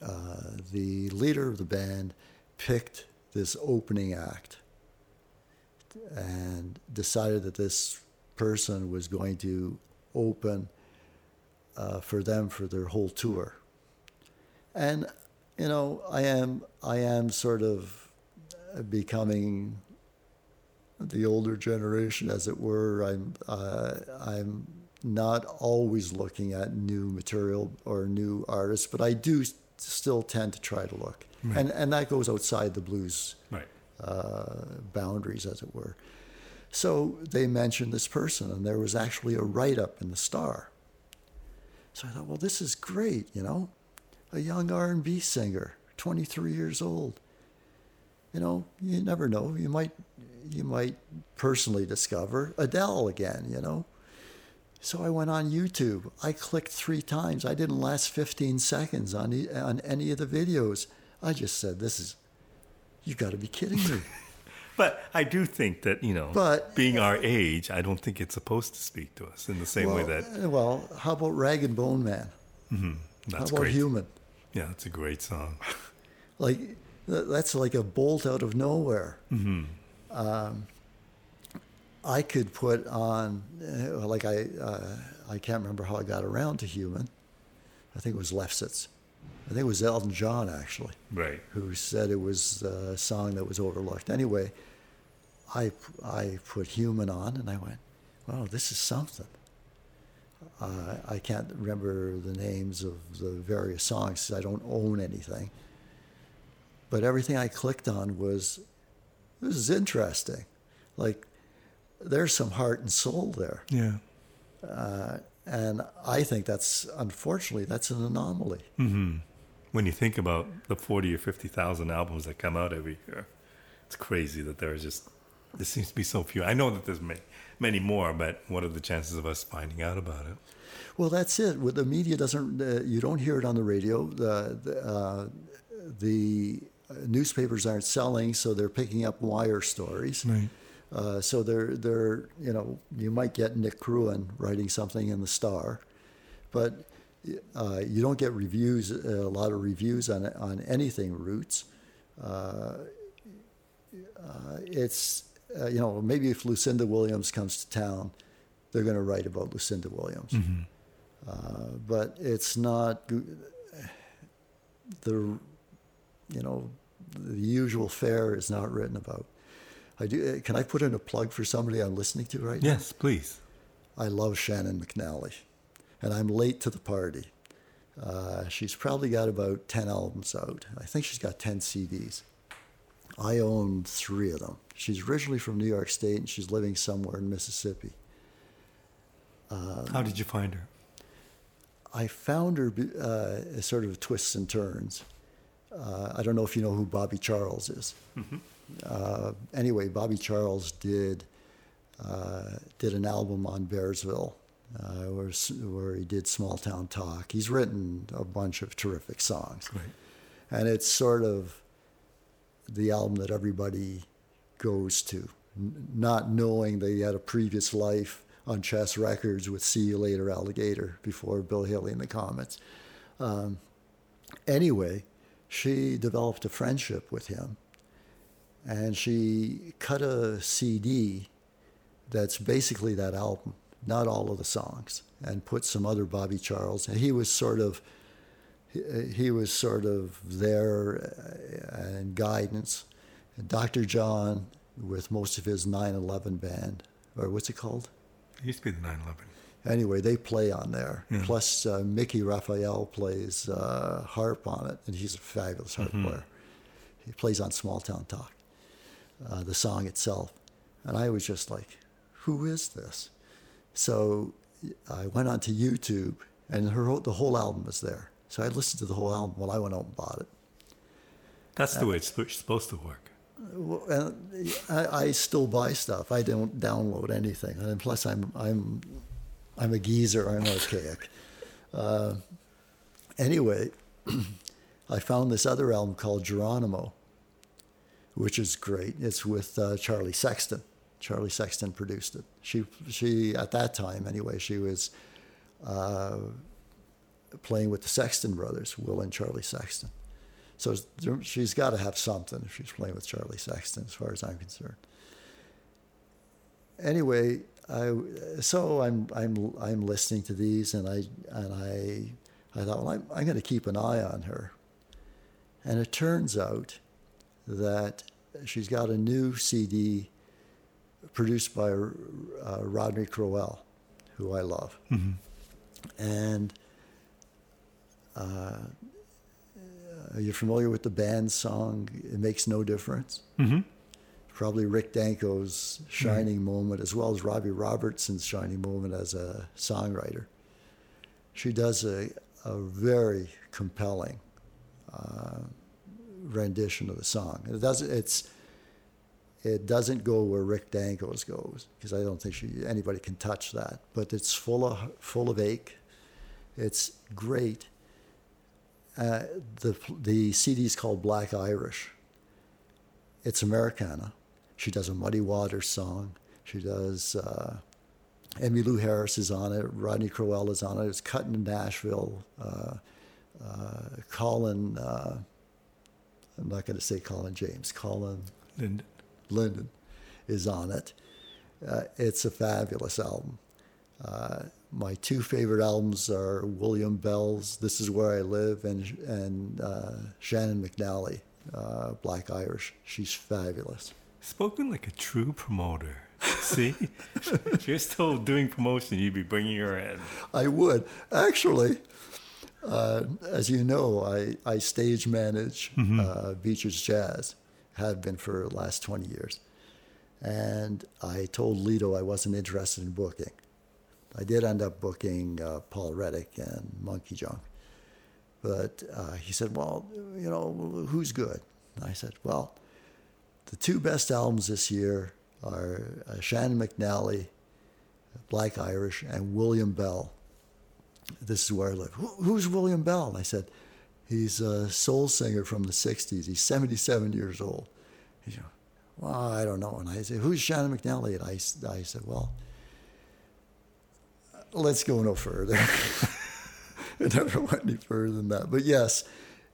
uh, the leader of the band picked this opening act and decided that this person was going to open uh, for them for their whole tour. And you know, I am I am sort of becoming the older generation, as it were. I'm uh, I'm not always looking at new material or new artists, but I do still tend to try to look, and and that goes outside the blues Right. uh, boundaries, as it were. So they mentioned this person, and there was actually a write up in the Star. So I thought, well, this is great, you know, a young R&B singer, 23 years old. You know, you never know. You might, you might personally discover Adele again. You know. So I went on YouTube. I clicked three times. I didn't last 15 seconds on e- on any of the videos. I just said, "This is, you got to be kidding me." But I do think that you know, But- being our age, I don't think it's supposed to speak to us in the same way that uh, well, how about Rag and Bone Man? how that's about great. Human? Yeah, that's a great song. Like that's like a bolt out of nowhere. Um, I could put on, uh, like I, uh, I can't remember how I got around to Human. I think it was Lefsetz. I think it was Elton John actually. Right. who said it was a song that was overlooked. Anyway, I, I put Human on and I went, wow, this is something. Uh, I can't remember the names of the various songs I don't own anything. But everything I clicked on was, this is interesting. Like, there's some heart and soul there. Yeah. And I think that's, unfortunately, that's an anomaly. When you think about the forty or fifty thousand albums that come out every year, it's crazy that there are just there seems to be so few. I know that there's many, many more, but what are the chances of us finding out about it? Well, that's it. With the media doesn't, uh, you don't hear it on the radio. The the, uh, the newspapers aren't selling, so they're picking up wire stories. Right. Uh, so they're they're you know you might get Nick Krewen writing something in the Star, but uh, you don't get reviews, a lot of reviews on on anything Roots. Uh, uh, it's uh, you know maybe if Lucinda Williams comes to town, they're going to write about Lucinda Williams. Uh, but it's not the you know the usual fare is not written about. I do. Can I put in a plug for somebody I'm listening to right now? Yes, please. I love Shannon McNally, and I'm late to the party. Uh, she's probably got about 10 albums out. I think she's got 10 CDs. I own three of them. She's originally from New York State and she's living somewhere in Mississippi. How did you find her? I found her uh, sort of twists and turns. Uh, I don't know if you know who Bobby Charles is. Uh, anyway, Bobby Charles did uh, did an album on Bearsville, uh, where where he did Small Town Talk. He's written a bunch of terrific songs, Right. and it's sort of the album that everybody goes to, n- not knowing that he had a previous life on Chess Records with "See You Later, Alligator" before Bill Haley and the Comets. Um, anyway, she developed a friendship with him, and she cut a CD that's basically that album, not all of the songs, and put some other Bobby Charles. And he was sort of he, was sort of there uh, and guidance. Dr. John, with most of his 9/11 band, or what's it called? It used to be the 911. Anyway, they play on there. Plus, uh, Mickey Raphael plays uh, harp on it, and he's a fabulous harp player. He plays on Small Town Talk, uh, the song itself. And I was just like, who is this? So I went onto YouTube, and her the whole album was there. So I listened to the whole album while I went out and bought it. That's the way it's supposed to work. Well, and I, I still buy stuff. I don't download anything, and plus I'm I'm I'm a geezer. I'm archaic. Uh, anyway, I found this other album called Geronimo, which is great. It's with uh, Charlie Sexton. Charlie Sexton produced it. She she at that time anyway she was uh, playing with the Sexton brothers, Will and Charlie Sexton. So she's got to have something if she's playing with Charlie Sexton, as far as I'm concerned. Anyway, I so I'm I'm I'm listening to these, and I and I I thought, well, I'm I'm going to keep an eye on her, and it turns out that she's got a new CD produced by uh, Rodney Crowell, who I love, and. Are you familiar with the band song "It Makes No Difference"? Mm-hmm. Probably Rick Danko's shining moment, as well as Robbie Robertson's shining moment as a songwriter. She does a, a very compelling uh, rendition of the song. It doesn't. It's it doesn't go where Rick Danko's goes because I don't think she, anybody can touch that. But it's full of full of ache. It's great. Uh, the the CD is called Black Irish. It's Americana. She does a Muddy Waters song. She does. Uh, Emmylou Harris is on it. Rodney Crowell is on it. It's cut in Nashville. Uh, uh, Colin. Uh, I'm not going to say Colin James. Colin And Linden is on it. Uh, it's a fabulous album. Uh, my two favorite albums are William Bell's "This Is Where I Live" and and uh, Shannon McNally, uh, Black Irish. She's fabulous. Spoken like a true promoter. See? if you're still doing promotion, you'd be bringing her in. I would actually. Uh, as you know, I, I stage manage uh, Beaches Jazz, have been for the last 20 years. And I told Lido I wasn't interested in booking. I did end up booking uh, Paul Reddick and MonkeyJunk. But uh, he said, Well, you know, who's good? And I said, Well, the two best albums this year are uh, Shannon McNally, Black Irish, and William Bell. This is where I live. Who, who's William Bell? And I said, He's a soul singer from the 60s. He's 77 years old. He said, Well, I don't know. And I said, Who's Shannon McNally? And I, I said, Well, let's go no further. it never went any further than that. But yes,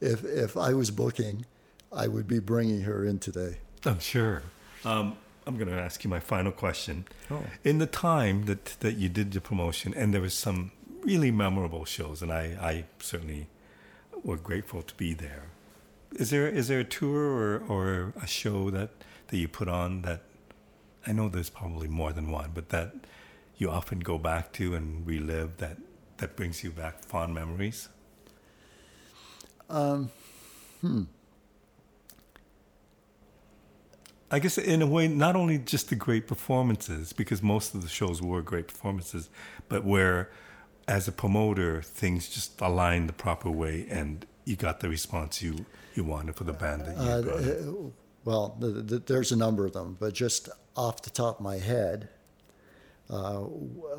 if if I was booking, I would be bringing her in today. I'm sure. Um, I'm going to ask you my final question. Oh. In the time that that you did the promotion, and there was some really memorable shows, and I, I certainly were grateful to be there. Is there is there a tour or, or a show that, that you put on that I know there's probably more than one, but that you often go back to and relive that that brings you back fond memories? Um, hmm. I guess in a way, not only just the great performances, because most of the shows were great performances, but where, as a promoter, things just aligned the proper way and you got the response you, you wanted for the band that you Uh, brought. uh, well, the, the, there's a number of them, but just off the top of my head, uh,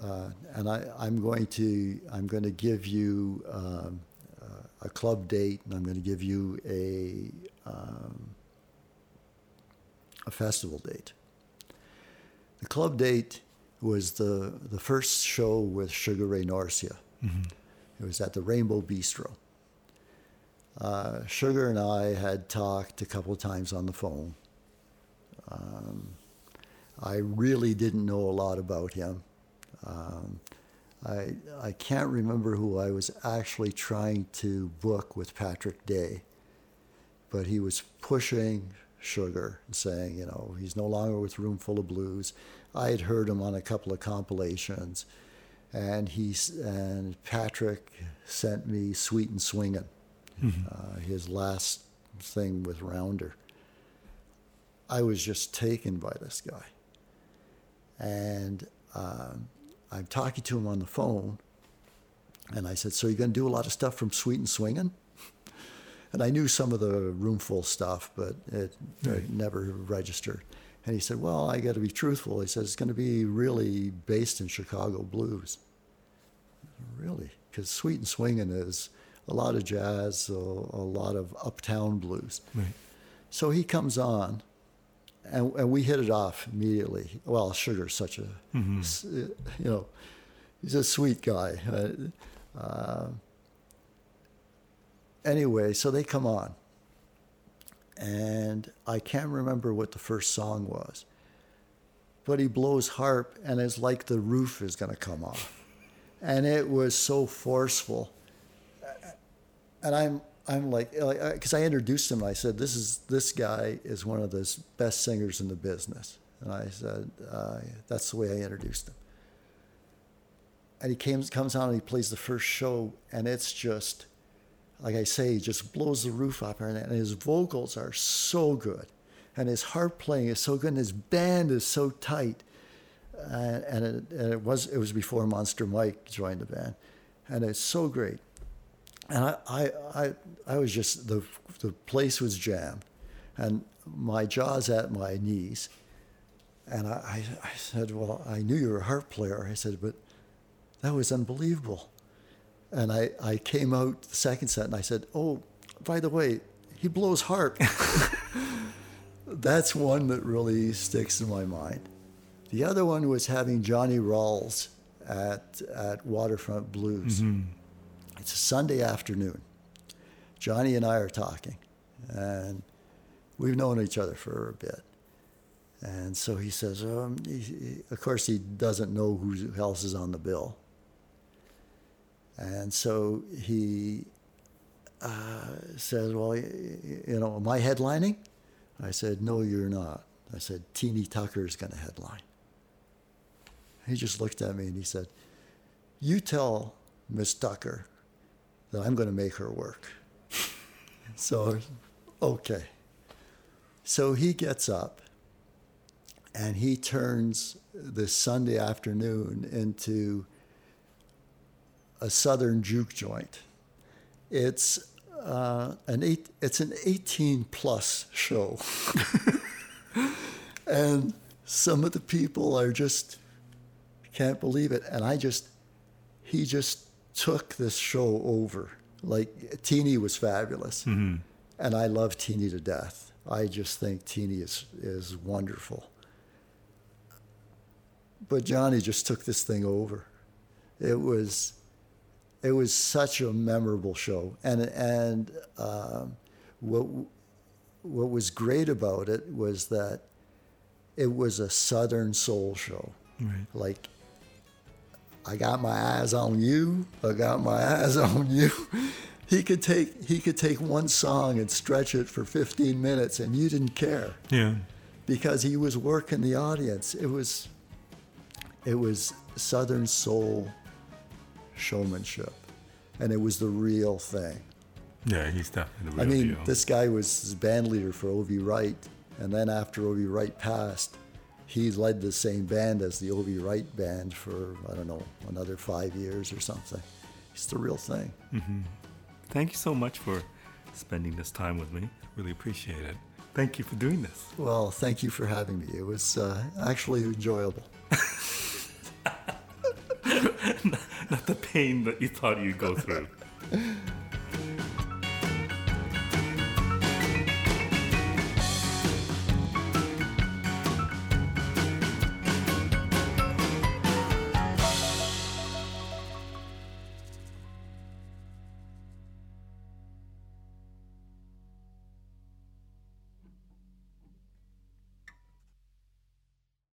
uh, and I, I'm going to I'm going to give you um, uh, a club date, and I'm going to give you a um, a festival date. The club date was the the first show with Sugar Ray Norcia. It was at the Rainbow Bistro. Uh, Sugar and I had talked a couple of times on the phone. Um, I really didn't know a lot about him. Um, I I can't remember who I was actually trying to book with Patrick Day, but he was pushing Sugar saying, you know, he's no longer with Roomful of Blues. I had heard him on a couple of compilations, and he's and Patrick sent me Sweet and Swingin', uh, his last thing with Rounder. I was just taken by this guy. And um, I'm talking to him on the phone, and I said, "So you're going to do a lot of stuff from Sweet and Swingin'?" And I knew some of the roomful stuff, but it, it never registered. And he said, "Well, I got to be truthful." He said, "It's going to be really based in Chicago blues." Really, because Sweet and Swingin' is a lot of jazz, a, a lot of uptown blues. Right. So he comes on, and, and we hit it off immediately. Well, Sugar's such a, s- you know, he's a sweet guy. Uh, uh, anyway, so they come on, and I can't remember what the first song was, but he blows harp, and it's like the roof is going to come off, and it was so forceful and I'm I'm like because I introduced him. I said this is this guy is one of the best singers in the business, and I said uh, that's the way I introduced him. And he came, comes on and he plays the first show, and it's just like I say, he just blows the roof off, and his vocals are so good, and his harp playing is so good, and his band is so tight. And, and, it, and it was it was before Monster Mike joined the band, and it's so great and I, I, I, I was just the the place was jammed, and my jaws at my knees, and I, I, I said, well, I knew you were a harp player. I said, but that was unbelievable, and I, I came out the second set and I said, oh, by the way, he blows harp. That's one that really sticks in my mind. The other one was having Johnny Rawls at at Waterfront Blues. It's a Sunday afternoon. Johnny and I are talking, and we've known each other for a bit. And so he says, um, he, he- of course, he doesn't know who else is on the bill. And so he uh, says, Well, you know, am I headlining? I said, No, you're not. I said, Teeny Tucker's going to headline. He just looked at me and he said, You tell Miss Tucker that I'm going to make her work. so, okay. So he gets up and he turns this Sunday afternoon into a southern juke joint. It's uh, an eight, it's an 18 plus show. and some of the people are just can't believe it. And I just, he just took this show over. Like Teeny was fabulous, and I love Teeny to death. I just think Teeny is is wonderful. But Johnny just took this thing over. It was, it was such a memorable show, and and um, what what was great about it was that it was a Southern soul show. Right. Like, I got my eyes on you. I got my eyes on you. He could take he could take one song and stretch it for 15 minutes, and you didn't care Yeah. because he was working the audience. It was it was Southern soul showmanship, and it was the real thing. Yeah, he's definitely the I mean, deal. this guy was his band leader for O.V. Wright, and then after O.V. Wright passed, he led the same band as the O.V. Wright band for I don't know another five years or something. He's the real thing. Thank you so much for spending this time with me. Really appreciate it. Thank you for doing this. Well, thank you for having me. It was uh, actually enjoyable. Not the pain that you thought you'd go through.